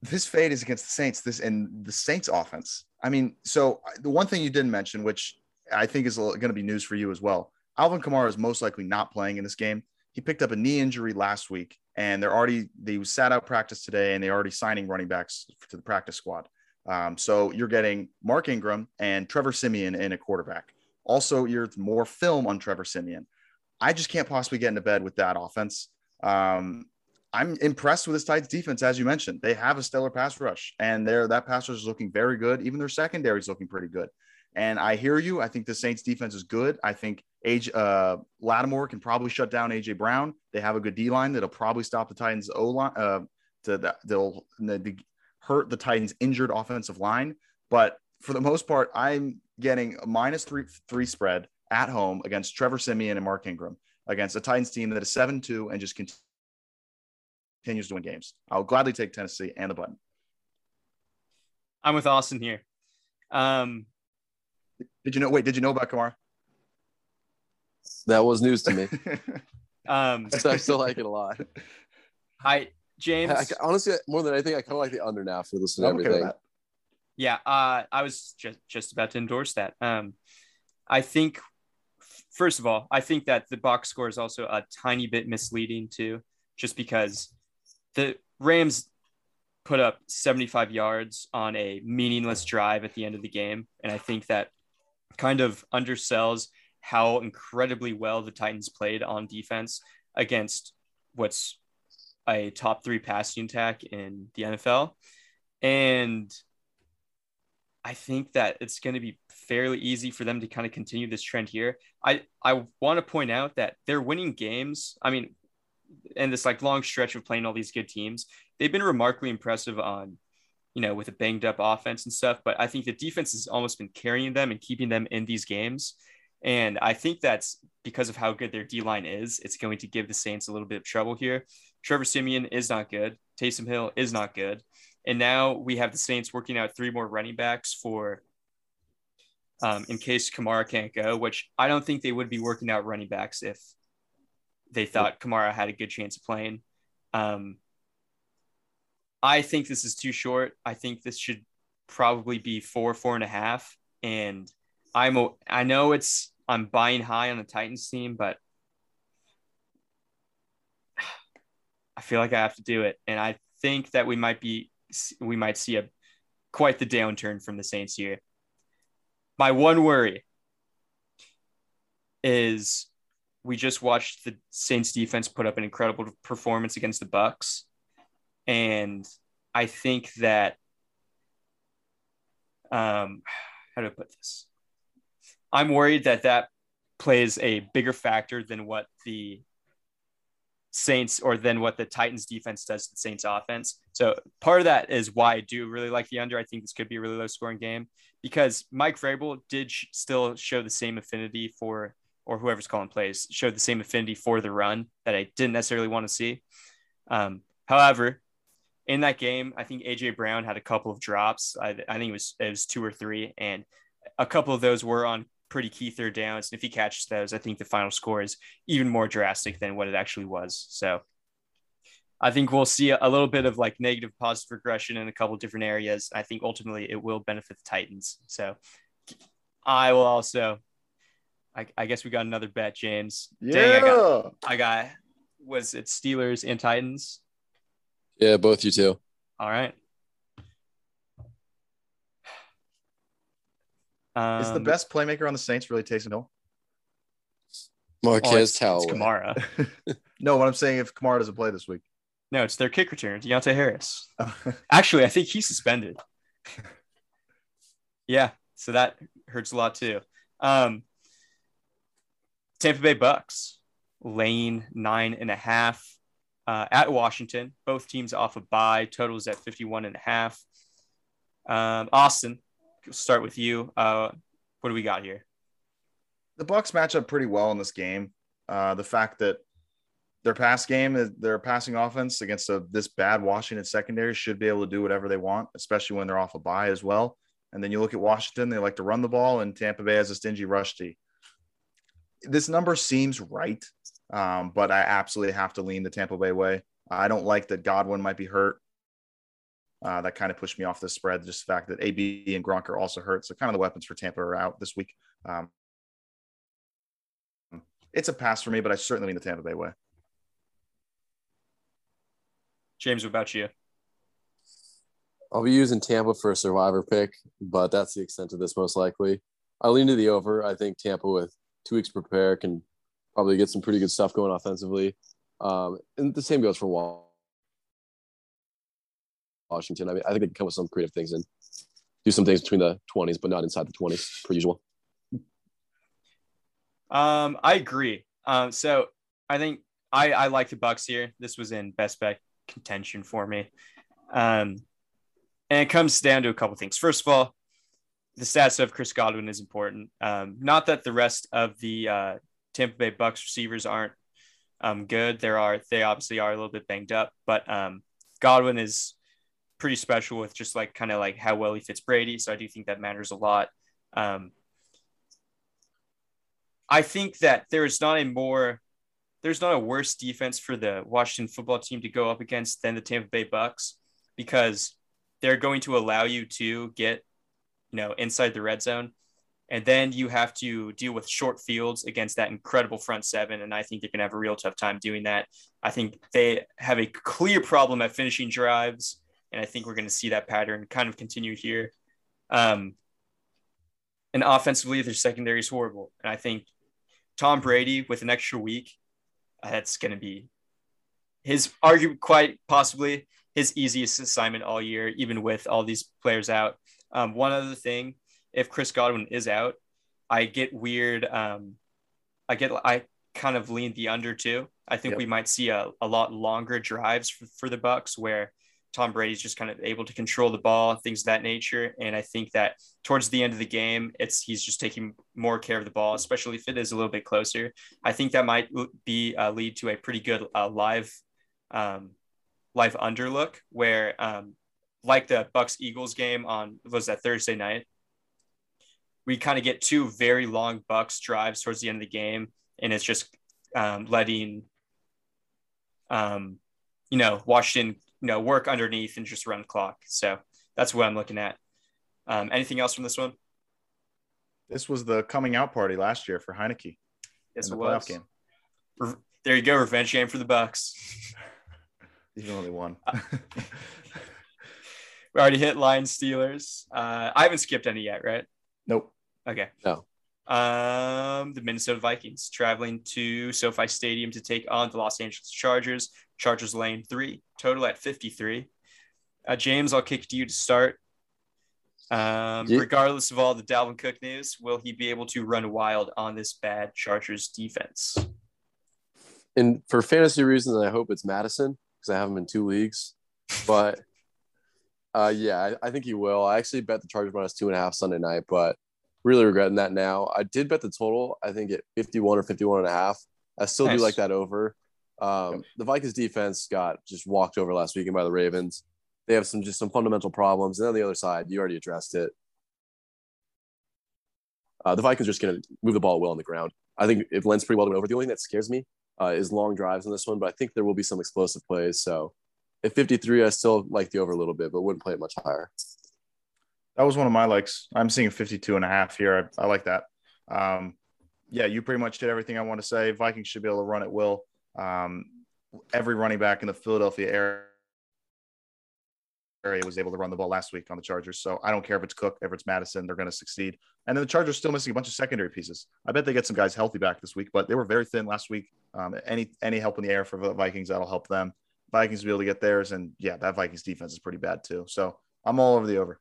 this fade is against the Saints. This and the Saints offense. I mean, so the one thing you didn't mention, which I think is going to be news for you as well. Alvin Kamara is most likely not playing in this game. He picked up a knee injury last week, and they're already they sat out practice today, and they're already signing running backs to the practice squad. Um, so you're getting Mark Ingram and Trevor Siemian in a quarterback. Also, you're more film on Trevor Siemian. I just can't possibly get into bed with that offense. Um, I'm impressed with this Titans defense, as you mentioned. They have a stellar pass rush, and their that pass rush is looking very good. Even their secondary is looking pretty good. And I hear you. I think the Saints defense is good. I think Age uh, Lattimore can probably shut down AJ Brown. They have a good D line that'll probably stop the Titans O line. Uh, to the, they'll the, hurt the Titans injured offensive line. But for the most part, I'm getting a minus three three spread at home against Trevor Siemian and Mark Ingram against a Titans team that is seven two and just continues to win games. I'll gladly take Tennessee and the button. I'm with Austin here. Um, did you know? Wait, did you know about Kamara? That was news to me. um, so I still like it a lot. I James. I, I, honestly, more than anything, I kind of like the under now for listening to everything. yeah, uh, I was just just about to endorse that. Um, I think, first of all, I think that the box score is also a tiny bit misleading too, just because the Rams put up 75 yards on a meaningless drive at the end of the game, and I think that kind of undersells how incredibly well the Titans played on defense against what's a top three passing attack in the NFL. And I think that it's going to be fairly easy for them to kind of continue this trend here. I, I want to point out that they're winning games. I mean, and this like long stretch of playing all these good teams, they've been remarkably impressive on you know, with a banged up offense and stuff. But I think the defense has almost been carrying them and keeping them in these games. And I think that's because of how good their D line is. It's going to give the Saints a little bit of trouble here. Trevor Siemian is not good. Taysom Hill is not good. And now we have the Saints working out three more running backs for um, in case Kamara can't go, which I don't think they would be working out running backs if they thought Kamara had a good chance of playing. Um, I think this is too short. I think this should probably be four, four and a half. And I'm a, I know it's I'm buying high on the Titans team, but I feel like I have to do it. And I think that we might be we might see a quite the downturn from the Saints here. My one worry is we just watched the Saints defense put up an incredible performance against the Bucks and I think that um, how do I put this? I'm worried that that plays a bigger factor than what the Saints or than what the Titans defense does to the Saints offense. So part of that is why I do really like the under. I think this could be a really low scoring game because Mike Vrabel did sh- still show the same affinity for, or whoever's calling plays, showed the same affinity for the run that I didn't necessarily want to see. Um, however, in that game, I think AJ Brown had a couple of drops. I, I think it was it was two or three, and a couple of those were on pretty key third downs. And if he catches those, I think the final score is even more drastic than what it actually was. So I think we'll see a little bit of like negative positive regression in a couple different areas. I think ultimately it will benefit the Titans. So I will also I, I guess we got another bet, James. Yeah. Dang, I got I got was it Steelers and Titans? Yeah, both you two. All right. Is the Um, best playmaker on the Saints really Taysom Hill? oh, Marquez it's, it's Kamara. No, what I'm saying if Kamara doesn't play this week. No, it's their kick return, Deonte Harris. Actually, I think he's suspended. yeah, so that hurts a lot too. Um, Tampa Bay Bucks, lane nine and a half uh, at Washington. Both teams off a bye. Totals at 51 and a half. Um, Austin, start with you. Uh, what do we got here? the Bucks match up pretty well in this game. Uh, the fact that their pass game, their passing offense against a, this bad Washington secondary should be able to do whatever they want, especially when they're off a bye as well. And then you look at Washington; they like to run the ball, and Tampa Bay has a stingy rush D. This number seems right, um, but I absolutely have to lean the Tampa Bay way. I don't like that Godwin might be hurt. Uh, that kind of pushed me off the spread. Just the fact that AB and Gronk are also hurt, so kind of the weapons for Tampa are out this week. Um, it's a pass for me, but I certainly lean the Tampa Bay way. James, what about you? I'll be using Tampa for a survivor pick, but that's the extent of this most likely. I lean to the over. I think Tampa with two weeks prepare can probably get some pretty good stuff going offensively. Um, and the same goes for Washington. I mean, I think they can come with some creative things and do some things between the 20s, but not inside the 20s, per usual. Um, I agree. Um, so I think I, I like the Bucks here. This was in best bet contention for me. Um, and it comes down to a couple things. First of all, the stats of Chris Godwin is important. Um, not that the rest of the uh, Tampa Bay Bucks receivers aren't um, good. There are they obviously are a little bit banged up, but um, Godwin is pretty special with just like kind of like how well he fits Brady. So I do think that matters a lot. Um, I think that there is not a more there's not a worse defense for the Washington football team to go up against than the Tampa Bay Bucks because they're going to allow you to get you know inside the red zone and then you have to deal with short fields against that incredible front seven and I think they're going to have a real tough time doing that. I think they have a clear problem at finishing drives and I think we're going to see that pattern kind of continue here. Um, and offensively, their secondary is horrible. And I think Tom Brady with an extra week, uh, that's going to be his arguably quite possibly his easiest assignment all year, even with all these players out. Um, one other thing, if Chris Godwin is out, I get weird. Um, I get I kind of lean the under too. I think Yep. we might see a, a lot longer drives for, for the Bucks where Tom Brady's just kind of able to control the ball, things of that nature. And I think that towards the end of the game, it's he's just taking more care of the ball, especially if it is a little bit closer. I think that might be uh, lead to a pretty good uh, live um, live under look where um, like the Bucks Eagles game on was that Thursday night. We kind of get two very long Bucks drives towards the end of the game, and it's just um, letting, um, you know, Washington, you know, work underneath and just run the clock. So that's what I'm looking at. Um, anything else from this one? This was the coming out party last year for Heinicke Yes, it was. game. Re- There you go, revenge game for the Bucks. Even only one. We already hit Lions Steelers. Uh, I haven't skipped any yet, right? nope. Okay. No. Um, the Minnesota Vikings traveling to SoFi Stadium to take on the Los Angeles Chargers. Chargers lane three, total at 53. Uh, James, I'll kick to you to start. Um, Yeah. Regardless of all the Dalvin Cook news, will he be able to run wild on this bad Chargers defense? And for fantasy reasons, I hope it's Mattison because I have him in two leagues. But uh, yeah, I, I think he will. I actually bet the Chargers minus two and a half Sunday night, but really regretting that now. I did bet the total, I think at 51 or 51 and a half. I still Nice. do like that over. Um, the Vikings defense got just walked over last weekend by the Ravens. They have some just some fundamental problems. And on the other side, you already addressed it. Uh, the Vikings are just going to move the ball well on the ground. I think it Len's pretty well to over, the only thing that scares me uh, is long drives in this one, but I think there will be some explosive plays. So at 53, I still like the over a little bit, but wouldn't play it much higher. That was one of my likes. I'm seeing 52 and a half here. I, I like that. Um, yeah, you pretty much did everything I want to say. Vikings should be able to run at will. Um, every running back in the Philadelphia area was able to run the ball last week on the Chargers. So I don't care if it's Cook, if it's Mattison, they're going to succeed. And then the Chargers still missing a bunch of secondary pieces. I bet they get some guys healthy back this week, but they were very thin last week. Um, any any help in the air for the Vikings that'll help them. Vikings will be able to get theirs, and yeah, that Vikings defense is pretty bad too. So I'm all over the over.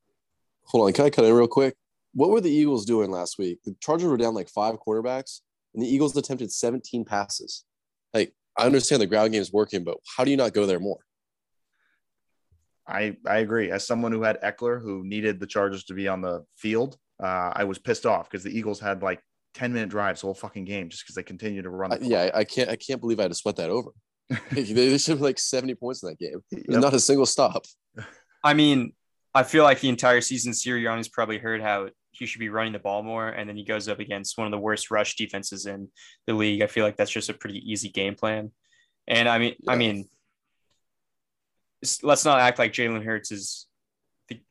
Hold on, can I cut in real quick? What were the Eagles doing last week? The Chargers were down like five quarterbacks, and the Eagles attempted 17 passes. Like I understand the ground game is working, but how do you not go there more? I I agree. As someone who had Ekeler, who needed the Chargers to be on the field, uh, I was pissed off because the Eagles had like 10 minute drives the whole fucking game just because they continued to run. Uh, yeah, I can't I can't believe I had to sweat that over. they should have like 70 points in that game. Yep. Not a single stop. I mean, I feel like the entire season Sirianni's probably heard how he should be running the ball more, and then he goes up against one of the worst rush defenses in the league. I feel like that's just a pretty easy game plan. And I mean, yeah. I mean, let's not act like Jalen Hurts is the,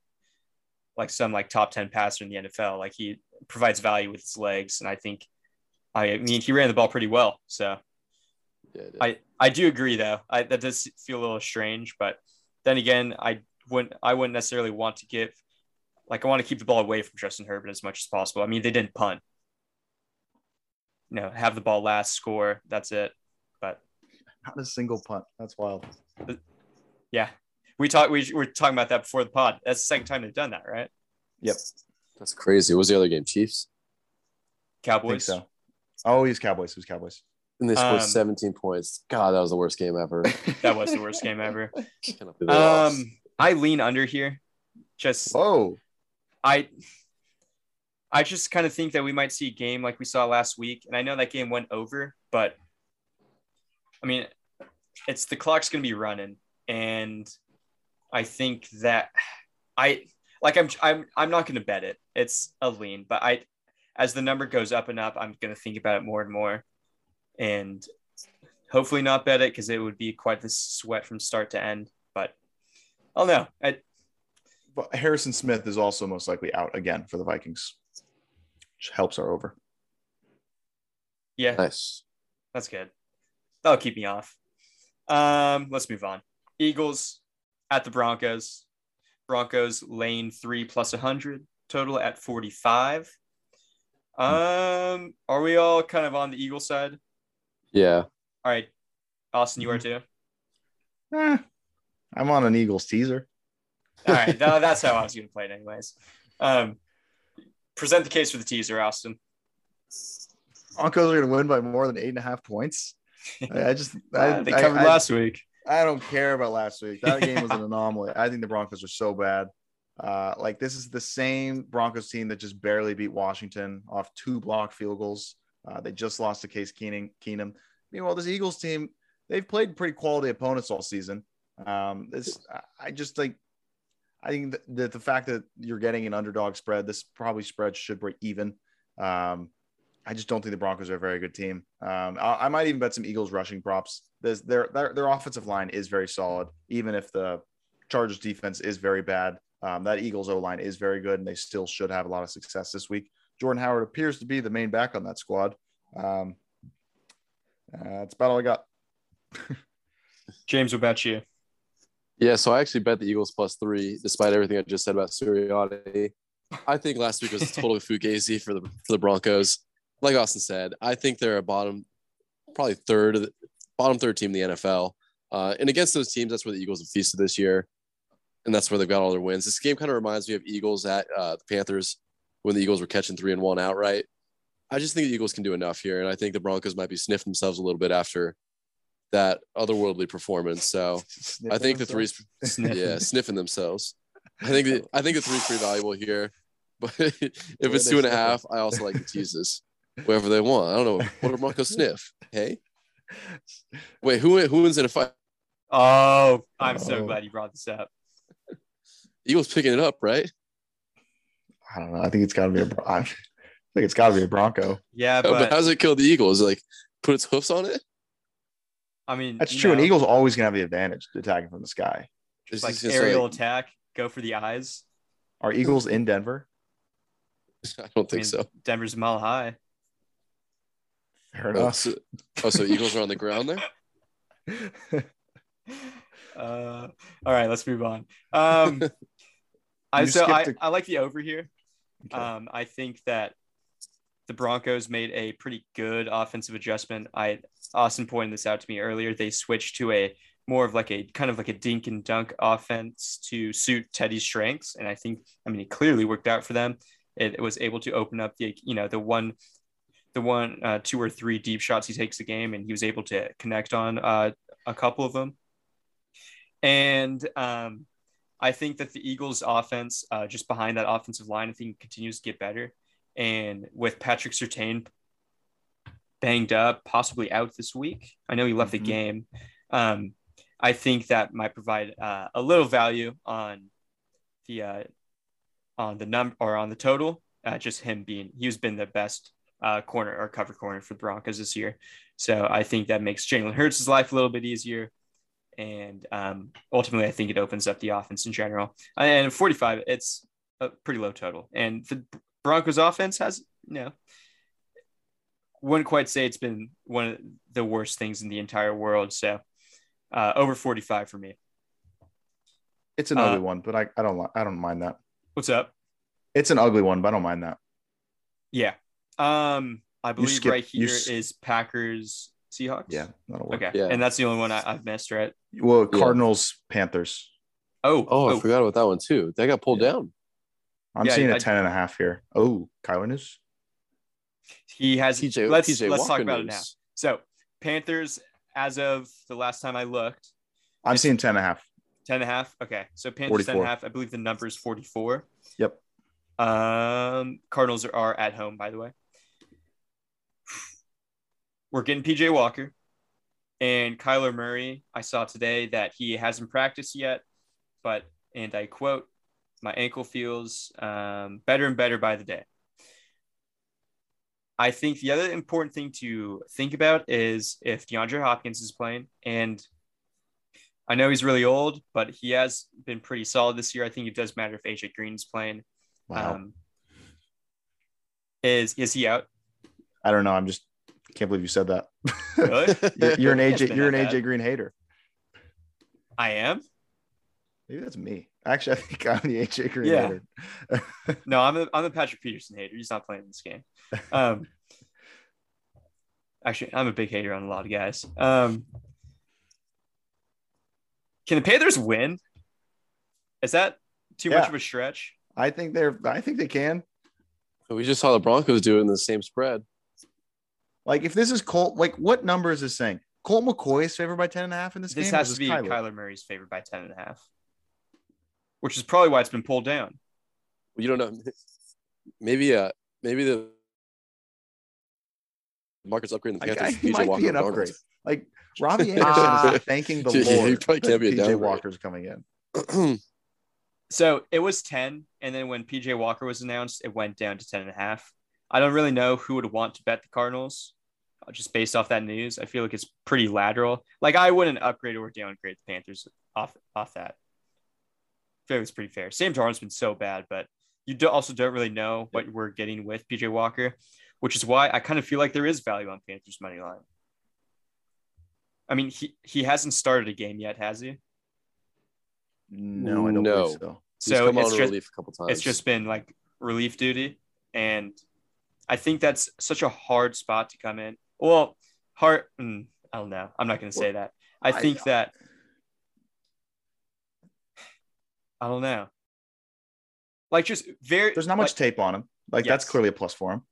like some like top 10 passer in the NFL. Like he provides value with his legs. And I think, I mean, he ran the ball pretty well. So yeah, I, I do agree though. I, that does feel a little strange, but then again, I wouldn't, I wouldn't necessarily want to give, like, I want to keep the ball away from Justin Herbert as much as possible. I mean, they didn't punt, you know, have the ball last score. That's it. But not a single punt. That's wild. Yeah. We talked we were talking about that before the pod. That's the second time they've done that, right? Yep. That's crazy. What was the other game? Chiefs? Cowboys. so. Oh, he's Cowboys. He was Cowboys. And they scored um, 17 points. God, that was the worst game ever. that was the worst game ever. um, I lean under here. Just oh, I I just kind of think that we might see a game like we saw last week. And I know that game went over, but I mean, it's the clock's gonna be running and I think that I like I'm I'm I'm not going to bet it. It's a lean, but I as the number goes up and up, I'm going to think about it more and more, and hopefully not bet it because it would be quite the sweat from start to end. But I'll. I, but Harrison Smith is also most likely out again for the Vikings, which helps our over. Yeah, nice. That's good. That'll keep me off. Um, let's move on. Eagles at the Broncos. Broncos lane three plus 100, total at 45. Um, are we all kind of on the Eagle side? Yeah. All right. Austin, you are too? Eh, I'm on an Eagles teaser. all right. No, that's how I was going to play it, anyways. Um, present the case for the teaser, Austin. Broncos are going to win by more than eight and a half points. I, I just I, they covered I, last week. I don't care about last week. That game was an anomaly. I think the Broncos are so bad. Uh, like this is the same Broncos team that just barely beat Washington off two block field goals. Uh, they just lost to Case Keenum. Keenum. Meanwhile, this Eagles team, they've played pretty quality opponents all season. Um, this, I just think, I think that the, fact that you're getting an underdog spread, this probably spread should break even. Um, I just don't think the Broncos are a very good team. Um, I, I, might even bet some Eagles rushing props. Their, their their offensive line is very solid, even if the Chargers defense is very bad. Um, that Eagles O line is very good, and they still should have a lot of success this week. Jordan Howard appears to be the main back on that squad. Um, uh, that's about all I got. James, what about you? Yeah, so I actually bet the Eagles plus three, despite everything I just said about Sirianni. I think last week was totally fugazi for the for the Broncos like Austin said, I think they're a bottom, probably third, bottom third team in the NFL. Uh, and against those teams, that's where the Eagles have feasted this year, and that's where they've got all their wins. This game kind of reminds me of Eagles at uh, the Panthers when the Eagles were catching three and one outright. I just think the Eagles can do enough here, and I think the Broncos might be sniffing themselves a little bit after that otherworldly performance. So sniffing I think themselves? the three's yeah sniffing themselves. I think the, I think the three's pretty valuable here, but if it's two and a half, I also like the teases wherever they want. I don't know. What did Marco sniff? Hey, wait, who who wins in a fight? Oh, I'm so oh. glad you brought this up. Eagles picking it up, right? I don't know. I think it's got to be a. I think it's got to be a Bronco. Yeah, oh, but, but how does it kill the Eagles? Like put its hoofs on it? I mean, That's you true. And know, Eagles always gonna have the advantage attacking from the sky. This like is gonna aerial attack, go for the eyes. Are Eagles in Denver? I don't I think mean, so. Denver's a mile high. Fair Oh, enough. so, oh, so Eagles are on the ground there. Uh, all right, let's move on. Um, I so I, I like the over here. Okay. Um, I think that the Broncos made a pretty good offensive adjustment. I Austin pointed this out to me earlier. They switched to a more of like a kind of like a dink and dunk offense to suit Teddy's strengths, and I think I mean it clearly worked out for them. It, it was able to open up the you know the one the one uh, two or three deep shots he takes a game, and he was able to connect on uh, a couple of them. And um, I think that the Eagles' offense, uh, just behind that offensive line, I think continues to get better. And with Patrick Surtain banged up, possibly out this week, I know he left Mhm. the game. Um, I think that might provide uh, a little value on the uh, on the number or on the total. Uh, just him being he's been the best uh, corner or cover corner for the Broncos this year. So I think that makes Jalen Hurts' life a little bit easier. And um, ultimately, I think it opens up the offense in general. And 45, it's a pretty low total. And the Broncos offense has, you know, wouldn't quite say it's been one of the worst things in the entire world. So uh, over 45 for me. it's an uh, ugly one, but I, I don't li- I don't mind that. What's up? It's an ugly one, but I don't mind that. Yeah. Um, I believe skip- right you here s- is Packers Seahawks. Yeah, that'll work. Okay. Yeah. And that's the only one I, I've missed, right? Well, Yeah. Cardinals, Panthers. Oh, Oh, I forgot about that one too. They got pulled Yeah. down. I'm Yeah, seeing I- a 10 and a half here. Oh, Kyler news. he has. TJ, let's TJ let's talk about it now. So Panthers, as of the last time I looked, I'm seeing 10 and a half. 10 and a half. Okay. So Panthers 10 and a half. I believe the number is 44. Yep. Um, Cardinals are, are at home, by the way. We're getting PJ Walker and Kyler Murray. I saw today that he hasn't practiced yet, but, and I quote, my ankle feels um, better and better by the day. I think the other important thing to think about is if DeAndre Hopkins is playing, and I know he's really old, but he has been pretty solid this year. I think it does matter if AJ Green's playing. Wow. Um, is is he out? I don't know. I'm just can't believe you said that. Really? you're, you're an AJ. You're an AJ. Green hater. I am. Maybe that's me. Actually, I think I'm the AJ Green Yeah. hater. No, I'm a I'm a Patrick Peterson hater. He's not playing this game. Um, actually, I'm a big hater on a lot of guys. Um, can the Panthers win? Is that too much of a stretch? I think they're. I think they can. We just saw the Broncos do it in the same spread. Like if this is Colt, like what number is this saying? Colt McCoy is favored by 10 and a half in this, This game. or has to be Kyler? Kyler? Murray's favored by 10 and a half, which is probably why it's been pulled down. You don't know. Maybe uh maybe the market's upgrading the Panthers. I- for he PJ might Walker be an upgrade. Darnold. Like Robbie Anderson is thanking the Yeah, he probably can't be a PJ downgrade. Walker's coming in. So it was 10. And then when PJ Walker was announced, it went down to 10 and a half. I don't really know who would want to bet the Cardinals uh, just based off that news. I feel like it's pretty lateral. Like I wouldn't upgrade or downgrade the Panthers off off that. I feel like it's pretty fair. Sam Darnold's been so bad, but you do also don't really know what we're getting with PJ Walker, which is why I kind of feel like there is value on Panthers money line. I mean, he, he hasn't started a game yet, has he? No, I don't No. believe so. He's So come it's on just relief a couple times. it's just been like relief duty and i think that's such a hard spot to come in well hard mm, i don't know i'm not going to say that i I- think that i don't know like just very There's not much like, tape on him. Like that's clearly a plus for him.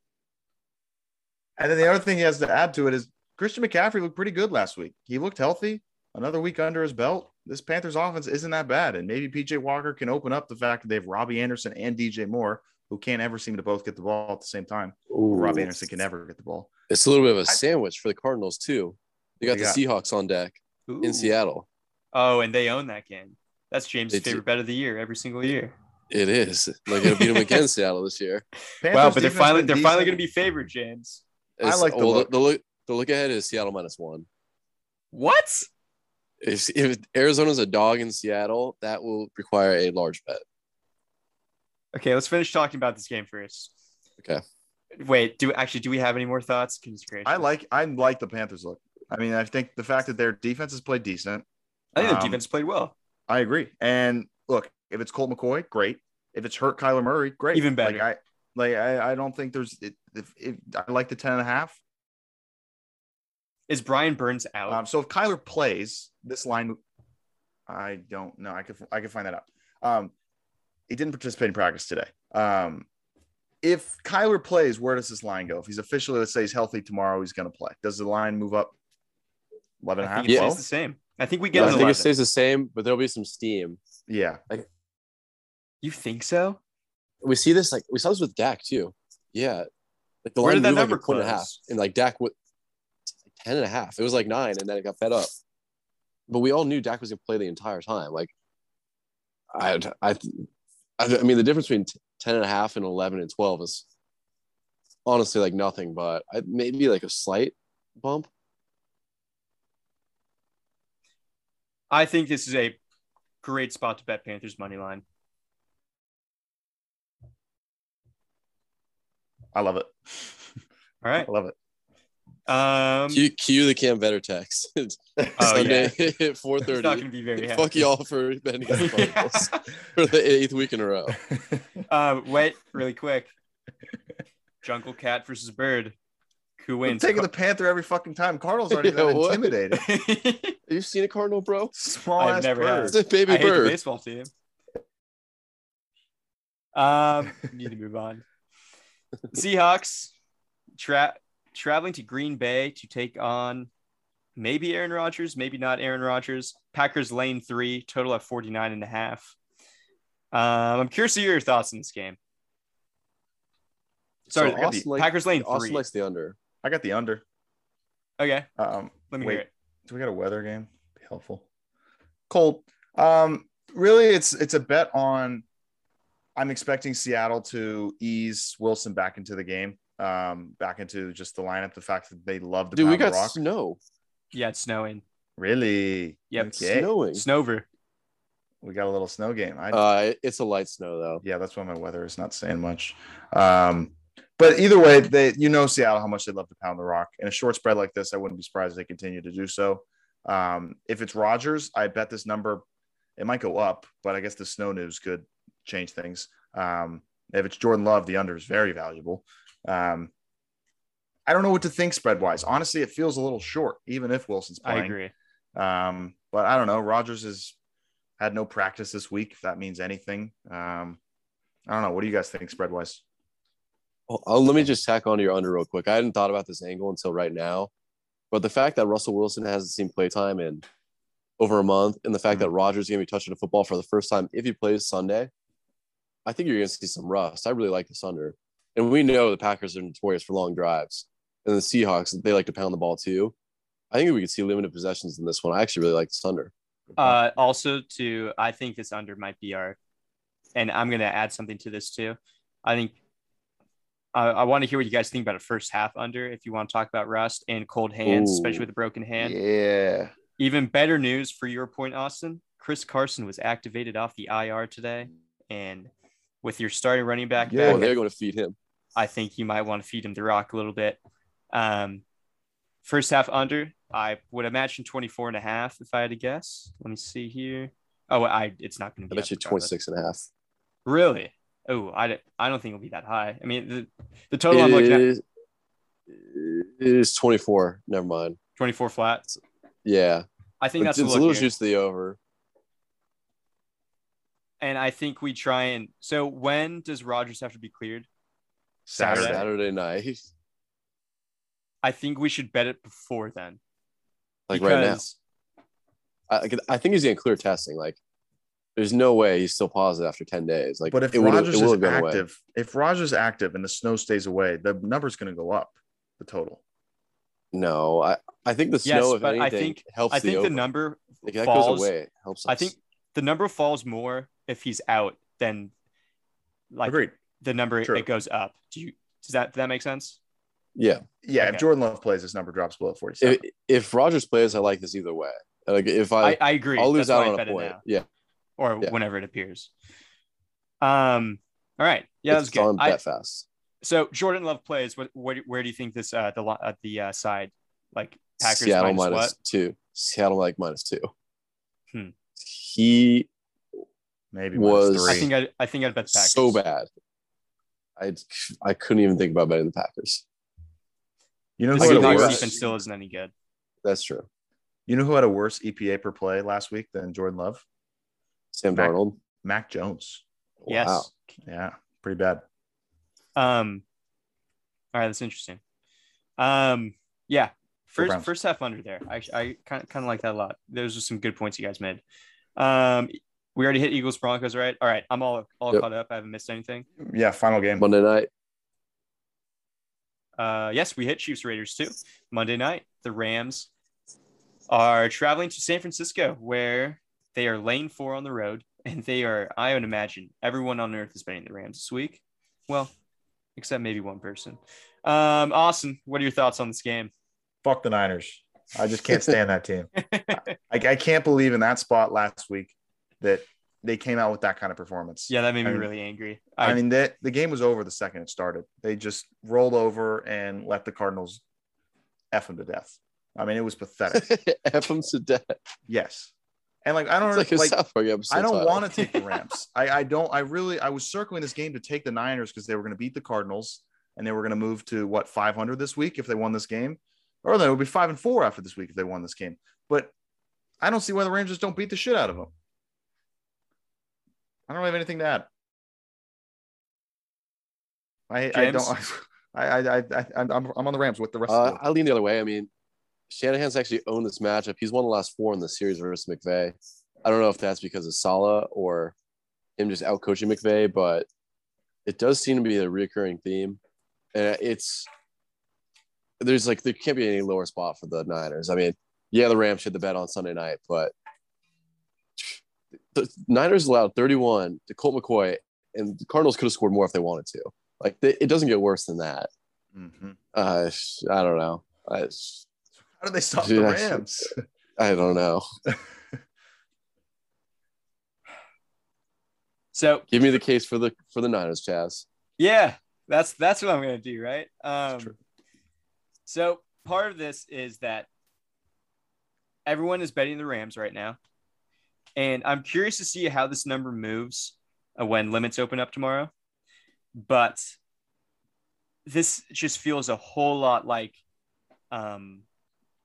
And then the other thing he has to add to it is Christian McCaffrey looked pretty good last week. He looked healthy. Another week under his belt. This Panthers offense isn't that bad. And maybe PJ Walker can open up the fact that they have Robbie Anderson and DJ Moore, who can't ever seem to both get the ball at the same time. Ooh. Robbie Anderson can never get the ball. It's a little bit of a sandwich for the Cardinals too. They got What the do Seahawks on deck ooh. in Seattle. oh and they own that game that's james' They do. favorite bet of the year every single year It is. They're gonna beat them again, Seattle this year. Panthers wow but they're finally they're finally going to be favored james I like the well, look. The look, the look ahead is Seattle minus one. What? If, if Arizona's a dog in Seattle, that will require a large bet. Okay, let's finish talking about this game first. Okay. Wait, do actually do we have any more thoughts? I like I like the Panthers look. I mean, I think the fact that their defense has played decent. I think the um, defense played well. I agree. And look, if it's Colt McCoy, great. If it's hurt Kyler Murray, great. Even better. Like I like I, I don't think there's it, if, if I like the 10 and a half. Is Brian Burns out? Um, so if Kyler plays, this line I don't know. I could I could find that out. Um he didn't participate in practice today. Um if Kyler plays, where does this line go? If he's officially, let's say he's healthy tomorrow, he's going to play. Does the line move up 11 and a I half? Yeah. It's the same. I think we I get an think 11. it stays the same, but there'll be some steam. Yeah. You think so? We see this like we saw this with Dak too. Yeah. Like the Where line did that moved like number a point and a half. And like Dak with 10 and a half. It was like nine and then it got fed up. But we all knew Dak was gonna play the entire time. Like I I I, I mean the difference between 10 and a half and 11 and 12 is honestly like nothing, but I, maybe like a slight bump. I think this is a great spot to bet Panthers money line. I love it. All right. I love it. Um, Cue, cue the Cam Better text. oh Sunday yeah, at four He's not gonna be very happy. Fuck y'all for betting against the Cardinals for the eighth week in a row. Um, wait, really quick. Jungle Cat versus Bird. Who I'm wins? taking the Panther every fucking time. Cardinals aren't even Yeah, that what? intimidated. Have you seen a Cardinal, bro? Small I've ass never bird. It's a baby I hate the bird. baseball team. Um, need to move on. Seahawks tra- traveling to Green Bay to take on maybe Aaron Rodgers, maybe not Aaron Rodgers. Packers lane three, total at 49 and a half. Um, I'm curious to hear your thoughts on this game. Sorry, So I got Austin the- likes- Packers lane Austin three. likes the under. I got the under. Okay, Um, let me wait, hear it. do we got a weather game? Be helpful. Cold. Um, really, it's it's a bet on. I'm expecting Seattle to ease Wilson back into the game, um, back into just the lineup. The fact that they love to Dude, we got rock. snow. Yeah, it's snowing. Really? Yep, Okay. Snowing. Snover. We got a little snow game. I, Uh, it's a light snow though. yeah, that's why my weather is not saying much. Um, but either way, they you know Seattle how much they love to pound the rock. In a short spread like this, I wouldn't be surprised if they continue to do so. Um, if it's Rodgers, I bet this number it might go up, but I guess the snow news could change things. Um, if it's Jordan Love, the under is very valuable. Um, I don't know what to think spread wise. Honestly, it feels a little short, even if Wilson's playing. I agree. Um, but I don't know. Rodgers has had no practice this week, if that means anything. Um, I don't know. What do you guys think spread wise? Oh, oh, let me just tack on to your under real quick. I hadn't thought about this angle until right now, but the fact that Russell Wilson hasn't seen playtime in over a month, and the fact that Rodgers is going to be touching the football for the first time if he plays Sunday, I think you're going to see some rust. I really like this under, and we know the Packers are notorious for long drives, and the Seahawks they like to pound the ball too. I think we could see limited possessions in this one. I actually really like this under. Uh, also, to I think this under might be our, and I'm gonna add something to this too. I think I, I want to hear what you guys think about a first half under. If you want to talk about rust and cold hands, especially with a broken hand. Yeah. Even better news for your point, Austin. Chris Carson was activated off the IR today, and with your starting running back, Yeah. Back, they're going to feed him. I think you might want to feed him the rock a little bit. Um, first half under, I would imagine 24 and a half if I had to guess. Let me see here. Oh, I it's not going to be. bet you up 26 and a half. Really? Oh, I, don't- I don't think it'll be that high. I mean, the, the total I'm looking at It is- it is 24. Never mind. 24 flat. Yeah. I think It's, that's a it's a little juice the over. And I think we try and so when does Rodgers have to be cleared? Saturday. Saturday night. I think we should bet it before then. Like right now. I, I I think he's getting clear testing. Like, there's no way he's still positive after 10 days. Like, But if Rodgers is would've away. active, if Rodgers active and the snow stays away, the number's going to go up. The total. No, I, I think the Yes, snow, if but I think- helps I think the over. number Like, that falls. goes away. Helps us. I think the number falls more if he's out than like Agreed. the number True. it goes up. Do you does that does that make sense? Yeah. Yeah, Okay. if Jordan Love plays, this number drops below 47. If, if Rodgers plays, I like this either way. Like if I, I, I agree. I'll lose That's out on bet a point. Yeah. Or Yeah. whenever it appears. Um. All right. Yeah, that's it's on good. I, fast. so Jordan Love plays. What? What? Where do you think this? Uh, the li- uh, the uh, side, like Packers Seattle minus minus what? two. Seattle like minus two. Hmm. He Maybe was- minus I think I. I think I'd bet the Packers. so bad. I I couldn't even think about betting the Packers. you know The who had a Seahawks worse- defense still isn't any good. That's true. You know who had a worse EPA per play last week than Jordan Love? Sam Mac- Darnold. Mac Jones. Yes. Wow. Yeah, pretty bad. Um. All right, that's interesting. Um. Yeah. First, first half under there. I, I kind of kind of like that a lot. Those are some good points you guys made. Um. We already hit Eagles Broncos, right? All right. I'm all all Yep. caught up. I haven't missed anything. Yeah, final game. Monday night. Uh, yes, we hit Chiefs Raiders too. Monday night, the Rams are traveling to San Francisco, where they are lane four on the road, and they are. I would imagine everyone on earth is betting the Rams this week. Well, except maybe one person. Um, Austin, what are your thoughts on this game? Fuck the Niners. I just can't stand that team. I, I can't believe in that spot last week that they came out with that kind of performance. yeah, that made me I mean- really angry. I, I, mean, that the game was over the second it started. They just rolled over and let the Cardinals f them to death. I mean, it was pathetic. F them to death. yes, and like I don't It's like a like. South Park episode. I don't want to take the Rams. I, I don't. I really. I was circling this game to take the Niners because they were going to beat the Cardinals and they were going to move to what 500 this week if they won this game, or they would be five and four after this week if they won this game. But I don't see why the Rangers don't beat the shit out of them. I don't have anything to add. I, I don't. I, I, I, I, I'm, I'm on the Rams with the rest Uh, of the I lean the other way. I mean, Shanahan's actually owned this matchup. He's won the last four in the series versus McVay. I don't know if that's because of Saleh or him just out coaching McVay, but it does seem to be a recurring theme. And it's there's like there can't be any lower spot for the Niners. I mean, yeah, the Rams should the bet on Sunday night, but the Niners allowed 31 to Colt McCoy, and the Cardinals could have scored more if they wanted to. Like they, it doesn't get worse than that. Mhm. Uh, I don't know. I, How did they stop Dude, the Rams? I don't know. so Give me the case for the for the Niners, Chaz. Yeah, that's that's what I'm gonna do, right? Um, so part of this is that everyone is betting the Rams right now, and I'm curious to see how this number moves uh, when limits open up tomorrow. But this just feels a whole lot like um,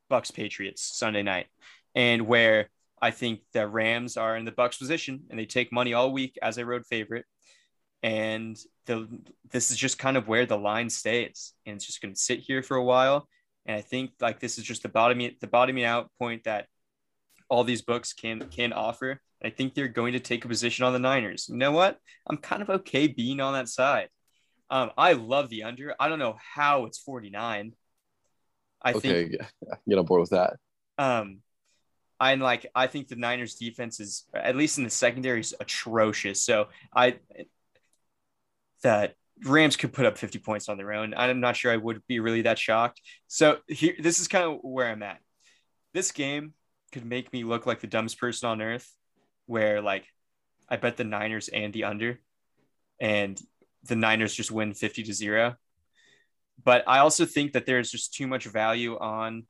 Bucs Patriots Sunday night, and where I think the Rams are in the Bucs position and they take money all week as a road favorite. And the this is just kind of where the line stays and it's just going to sit here for a while. And i think like this is just the bottoming the bottoming out point that all these books can can offer. I think they're going to take a position on the niners. You know what? I'm kind of okay being on that side. Um i love the under. I don't know how it's 49 i think Okay, get on board with that. um, I'm like, I think the Niners defense is, at least in the secondary, is atrocious. So I, that Rams could put up 50 points on their own. I'm not sure I would be really that shocked. So here, this is kind of where I'm at. This game could make me look like the dumbest person on earth, where like I bet the Niners and the under, and the Niners just win 50 to zero. But I also think that there's just too much value on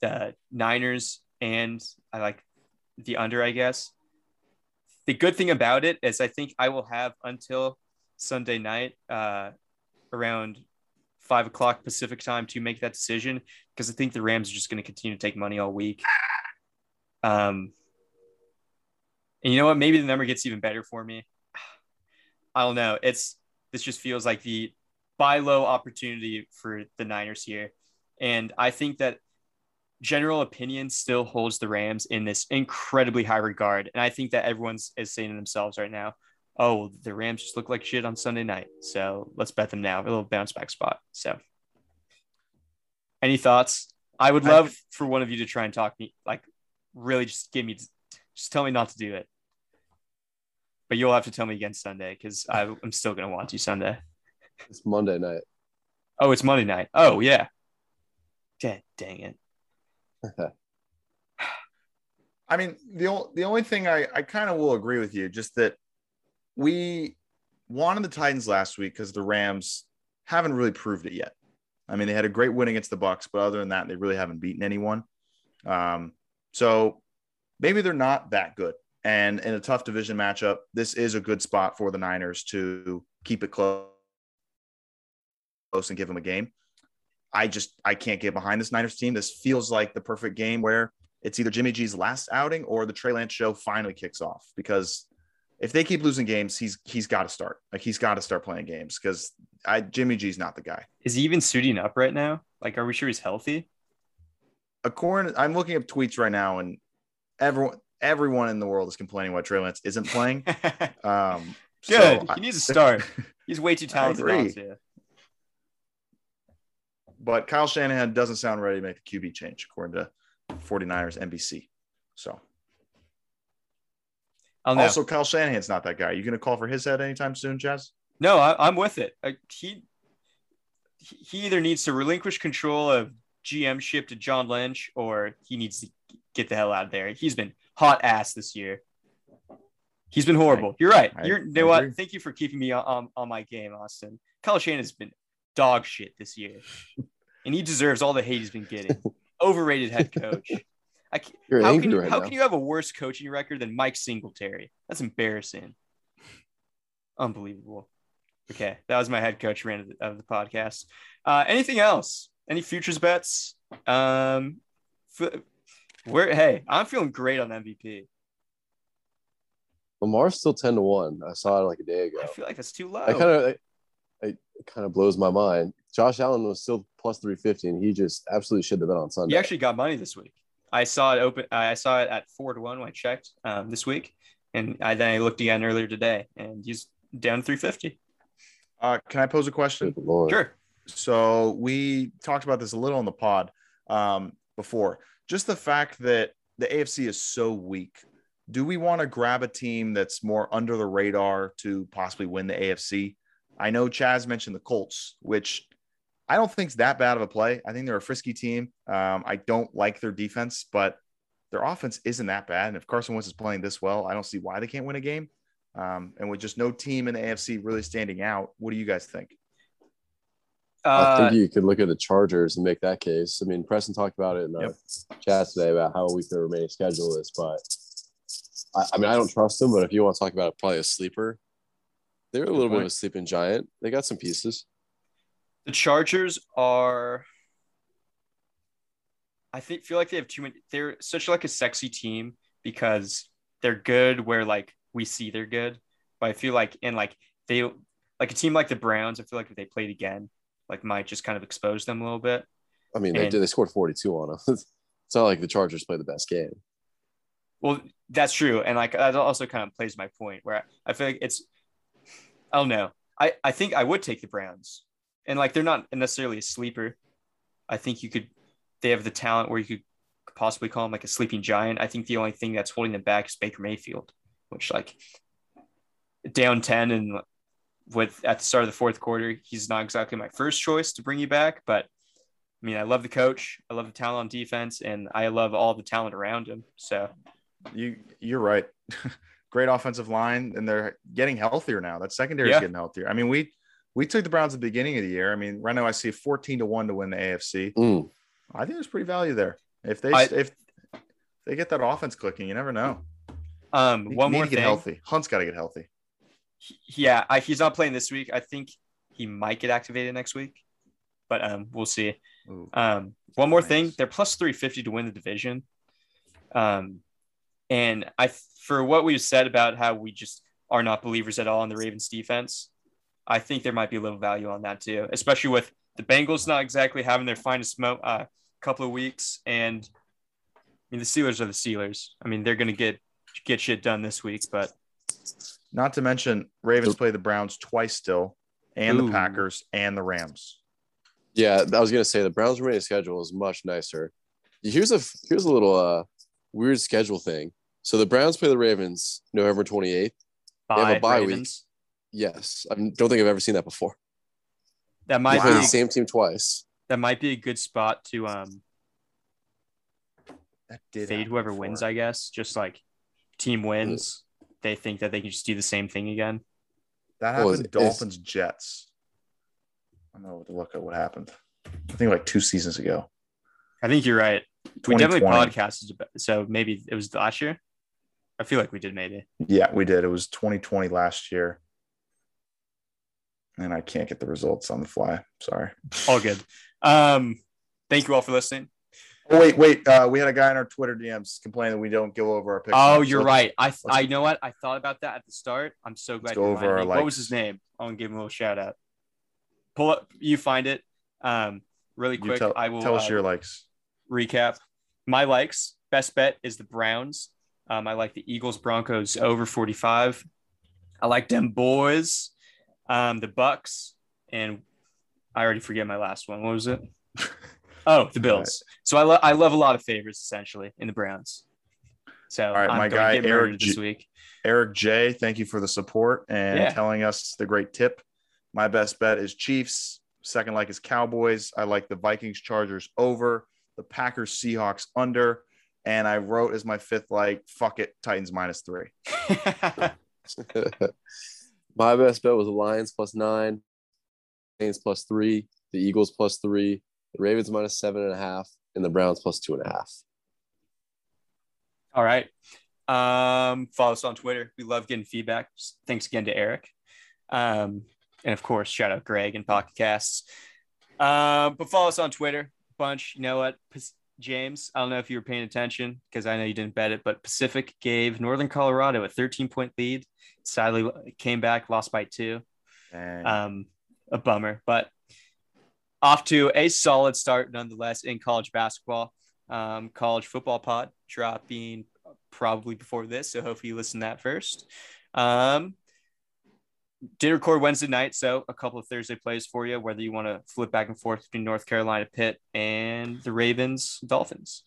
the Niners and I like the under, I guess. The good thing about it is I think I will have until Sunday night uh, around five o'clock Pacific time to make that decision because I think the Rams are just going to continue to take money all week. Um, and you know what? Maybe the number gets even better for me. I don't know. It's this just feels like the buy low opportunity for the Niners here. And I think that general opinion still holds the Rams in this incredibly high regard. And I think that everyone's is saying to themselves right now, oh, the Rams just look like shit on Sunday night. So let's bet them now. A little bounce back spot. So any thoughts? I would I- love for one of you to try and talk me like really just give me just tell me not to do it. But you'll have to tell me again Sunday because I'm still gonna want you Sunday. It's Monday night. Oh, it's Monday night. Oh yeah. Dang, dang it. I mean, the only the only thing I I kind of will agree with you, just that we wanted the Titans last week because the Rams haven't really proved it yet. I mean, they had a great win against the Bucs, but other than that, they really haven't beaten anyone. Um, so maybe they're not that good. And in a tough division matchup, this is a good spot for the Niners to keep it close and give them a game. I just I can't get behind this Niners team. This feels like the perfect game where it's either Jimmy G's last outing or the Trey Lance show finally kicks off because if they keep losing games, he's he's got to start. Like he's got to start playing games because I Jimmy G's not the guy. Is he even suiting up right now? Like, are we sure he's healthy? According, I'm looking up tweets right now, and everyone everyone in the world is complaining why Trey Lance isn't playing. Um, Good. so he needs to start. He's way too talented. agree. To. but Kyle Shanahan doesn't sound ready to make the QB change, according to 49ers NBC. So oh, know. also Kyle Shanahan's not that guy. You gonna call for his head anytime soon, Chaz? No, I, I'm with it. I, he he either needs to relinquish control of GM ship to John Lynch, or he needs to get the hell out of there. He's been hot ass this year. He's been horrible. You're right. I- You're you know what? Thank you for keeping me on, on, on my game, Austin. Kyle Shanahan's been dog shit this year, and he deserves all the hate he's been getting. Overrated head coach. I can't, You're how can you, right how now. can you have a worse coaching record than Mike Singletary? That's embarrassing. Unbelievable. Okay, that was my head coach rant of the, of the podcast. Uh, anything else? Any futures bets? Um, f- where? Hey, I'm feeling great on MVP. Lamar's still ten to one. I saw it like a day ago. I feel like that's too low. I kind of, kind of blows my mind. Josh Allen was still plus three fifty, and he just absolutely should have been on Sunday. he actually got money this week. I saw it open. I saw it at four to one when I checked um, this week, and I then I looked again earlier today, and he's down three fifty. Uh, can I pose a question? Sure. So we talked about this a little on the pod um, before. Just the fact that the AFC is so weak. Do we want to grab a team that's more under the radar to possibly win the AFC? I know Chaz mentioned the Colts, which I don't think is that bad of a play. I think they're a frisky team. Um, I don't like their defense, but their offense isn't that bad. And if Carson Wentz is playing this well, I don't see why they can't win a game. Um, and with just no team in the AFC really standing out, what do you guys think? I Uh, think you could look at the Chargers and make that case. I mean, Preston talked about it in the Yep. chat today about how weak their remaining schedule is, but I, I mean, I don't trust them. But if you want to talk about probably a sleeper, they're a little bit of a sleeping giant. They got some pieces. the Chargers are. I think feel like they have too many. They're such like a sexy team because they're good where like we see they're good, but I feel like in like they like a team like the Browns. I feel like if they played again, like might just kind of expose them a little bit. I mean, they did. They scored forty two on them. it's not like the Chargers play the best game. Well, that's true, and like that also kind of plays my point where I, I feel like it's. Oh, Don't know. I I think I would take the Browns, and like they're not necessarily a sleeper. I think you could. They have the talent where you could possibly call them like a sleeping giant. I think the only thing that's holding them back is Baker Mayfield, which like down ten and with at the start of the fourth quarter, he's not exactly my first choice to bring you back, but. I mean, I love the coach. I love the talent on defense, and I love all the talent around him. So You you're right. Great offensive line, and they're getting healthier now. That secondary is Yeah. getting healthier. I mean, we we took the Browns at the beginning of the year. I mean, right now I see 14 to one to win the AFC. Mm. I think there's pretty value there. If they I- if they get that offense clicking, you never know. Um, You one more thing. healthy. Hunt's got to get healthy. Yeah, I, he's not playing this week. I think he might get activated next week, but um, we'll see. Ooh. Um, one more Nice. thing, they're plus three fifty to win the division. Um, and I for what we've said about how we just are not believers at all in the Ravens defense, I think there might be a little value on that too, especially with the Bengals not exactly having their finest mo- uh, couple of weeks, and I mean the Steelers are the Steelers. I mean they're gonna get get shit done this week, but Not to mention, Ravens play the Browns twice still, and Ooh. the Packers and the Rams. Yeah, I was gonna say the Browns' remaining schedule is much nicer. Here's a here's a little uh weird schedule thing. So the Browns play the Ravens November 28th. They have a bye, bye week. Yes, I don't think I've ever seen that before. That might They play Wow. the same team twice. that might be a good spot to um That did fade whoever before. wins, I guess. Just like team wins, they think that they can just do the same thing again. That What was happened it? It's- Dolphins Jets. I don't know what to look at what happened. I think like two seasons ago. I think you're right. We definitely podcasted about so maybe it was last year. I feel like we did maybe. Yeah, we did. It was 2020 last year. And I can't get the results on the fly. Sorry. All good. Um, thank you all for listening. Oh, wait, wait. Uh, we had a guy in our Twitter DMs complaining that we don't go over our picks. Oh, you're let's- right. I let's- I know what I thought about that at the start. I'm so glad go over our. What was his name? I want to give him a little shout out. Pull up, you find it. Um, really quick. tell, I will tell us uh, your likes. recap. My likes. Best bet is the Browns. Um, I like the Eagles Broncos over 45. I like them boys. Um, the Bucs and I already forget my last one. What was it? Oh, the Bills. So I, lo- I love a lot of favorites essentially in the Browns. So right, I'm my guy, Eric this week. Eric J, thank you for the support and Yeah. telling us the great tip. My best bet is Chiefs. Second like is Cowboys. I like the Vikings Chargers over, the Packers Seahawks under, and I wrote as my fifth like fuck it Titans minus three. My best bet was the Lions plus nine, Saints plus three, the Eagles plus three, the Ravens minus seven and a half, and the Browns plus two and a half. All right. Um, follow us on Twitter. We love getting feedback. Thanks again to Eric. Um, and of course, shout out Greg and Pocket Casts. Um, but follow us on Twitter. Bunch, you know what? James, I don't know if you were paying attention because I know you didn't bet it, but Pacific gave Northern Colorado a 13 point lead. Sadly, came back, lost by two. Um, a bummer, but off to a solid start nonetheless in college basketball. Um, college football pod dropping probably before this, so hopefully you listen to that first. Um, did record Wednesday night, so a couple of Thursday plays for you, whether you want to flip back and forth between North Carolina Pitt and the Ravens Dolphins.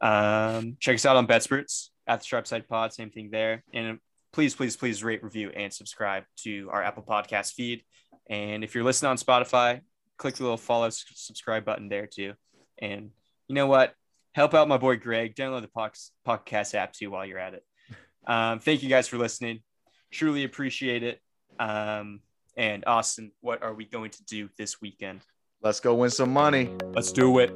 Um, check us out on BetSperts at the Sharpside Pod, same thing there. And please, please, please rate, review, and subscribe to our Apple Podcast feed. And if you're listening on Spotify, click the little follow, subscribe button there too. And you know what? Help out my boy Greg. Download the podcast app too while you're at it. Um, thank you guys for listening. Truly appreciate it. Um, and Austin, what are we going to do this weekend? let's go win some money. Let's do it.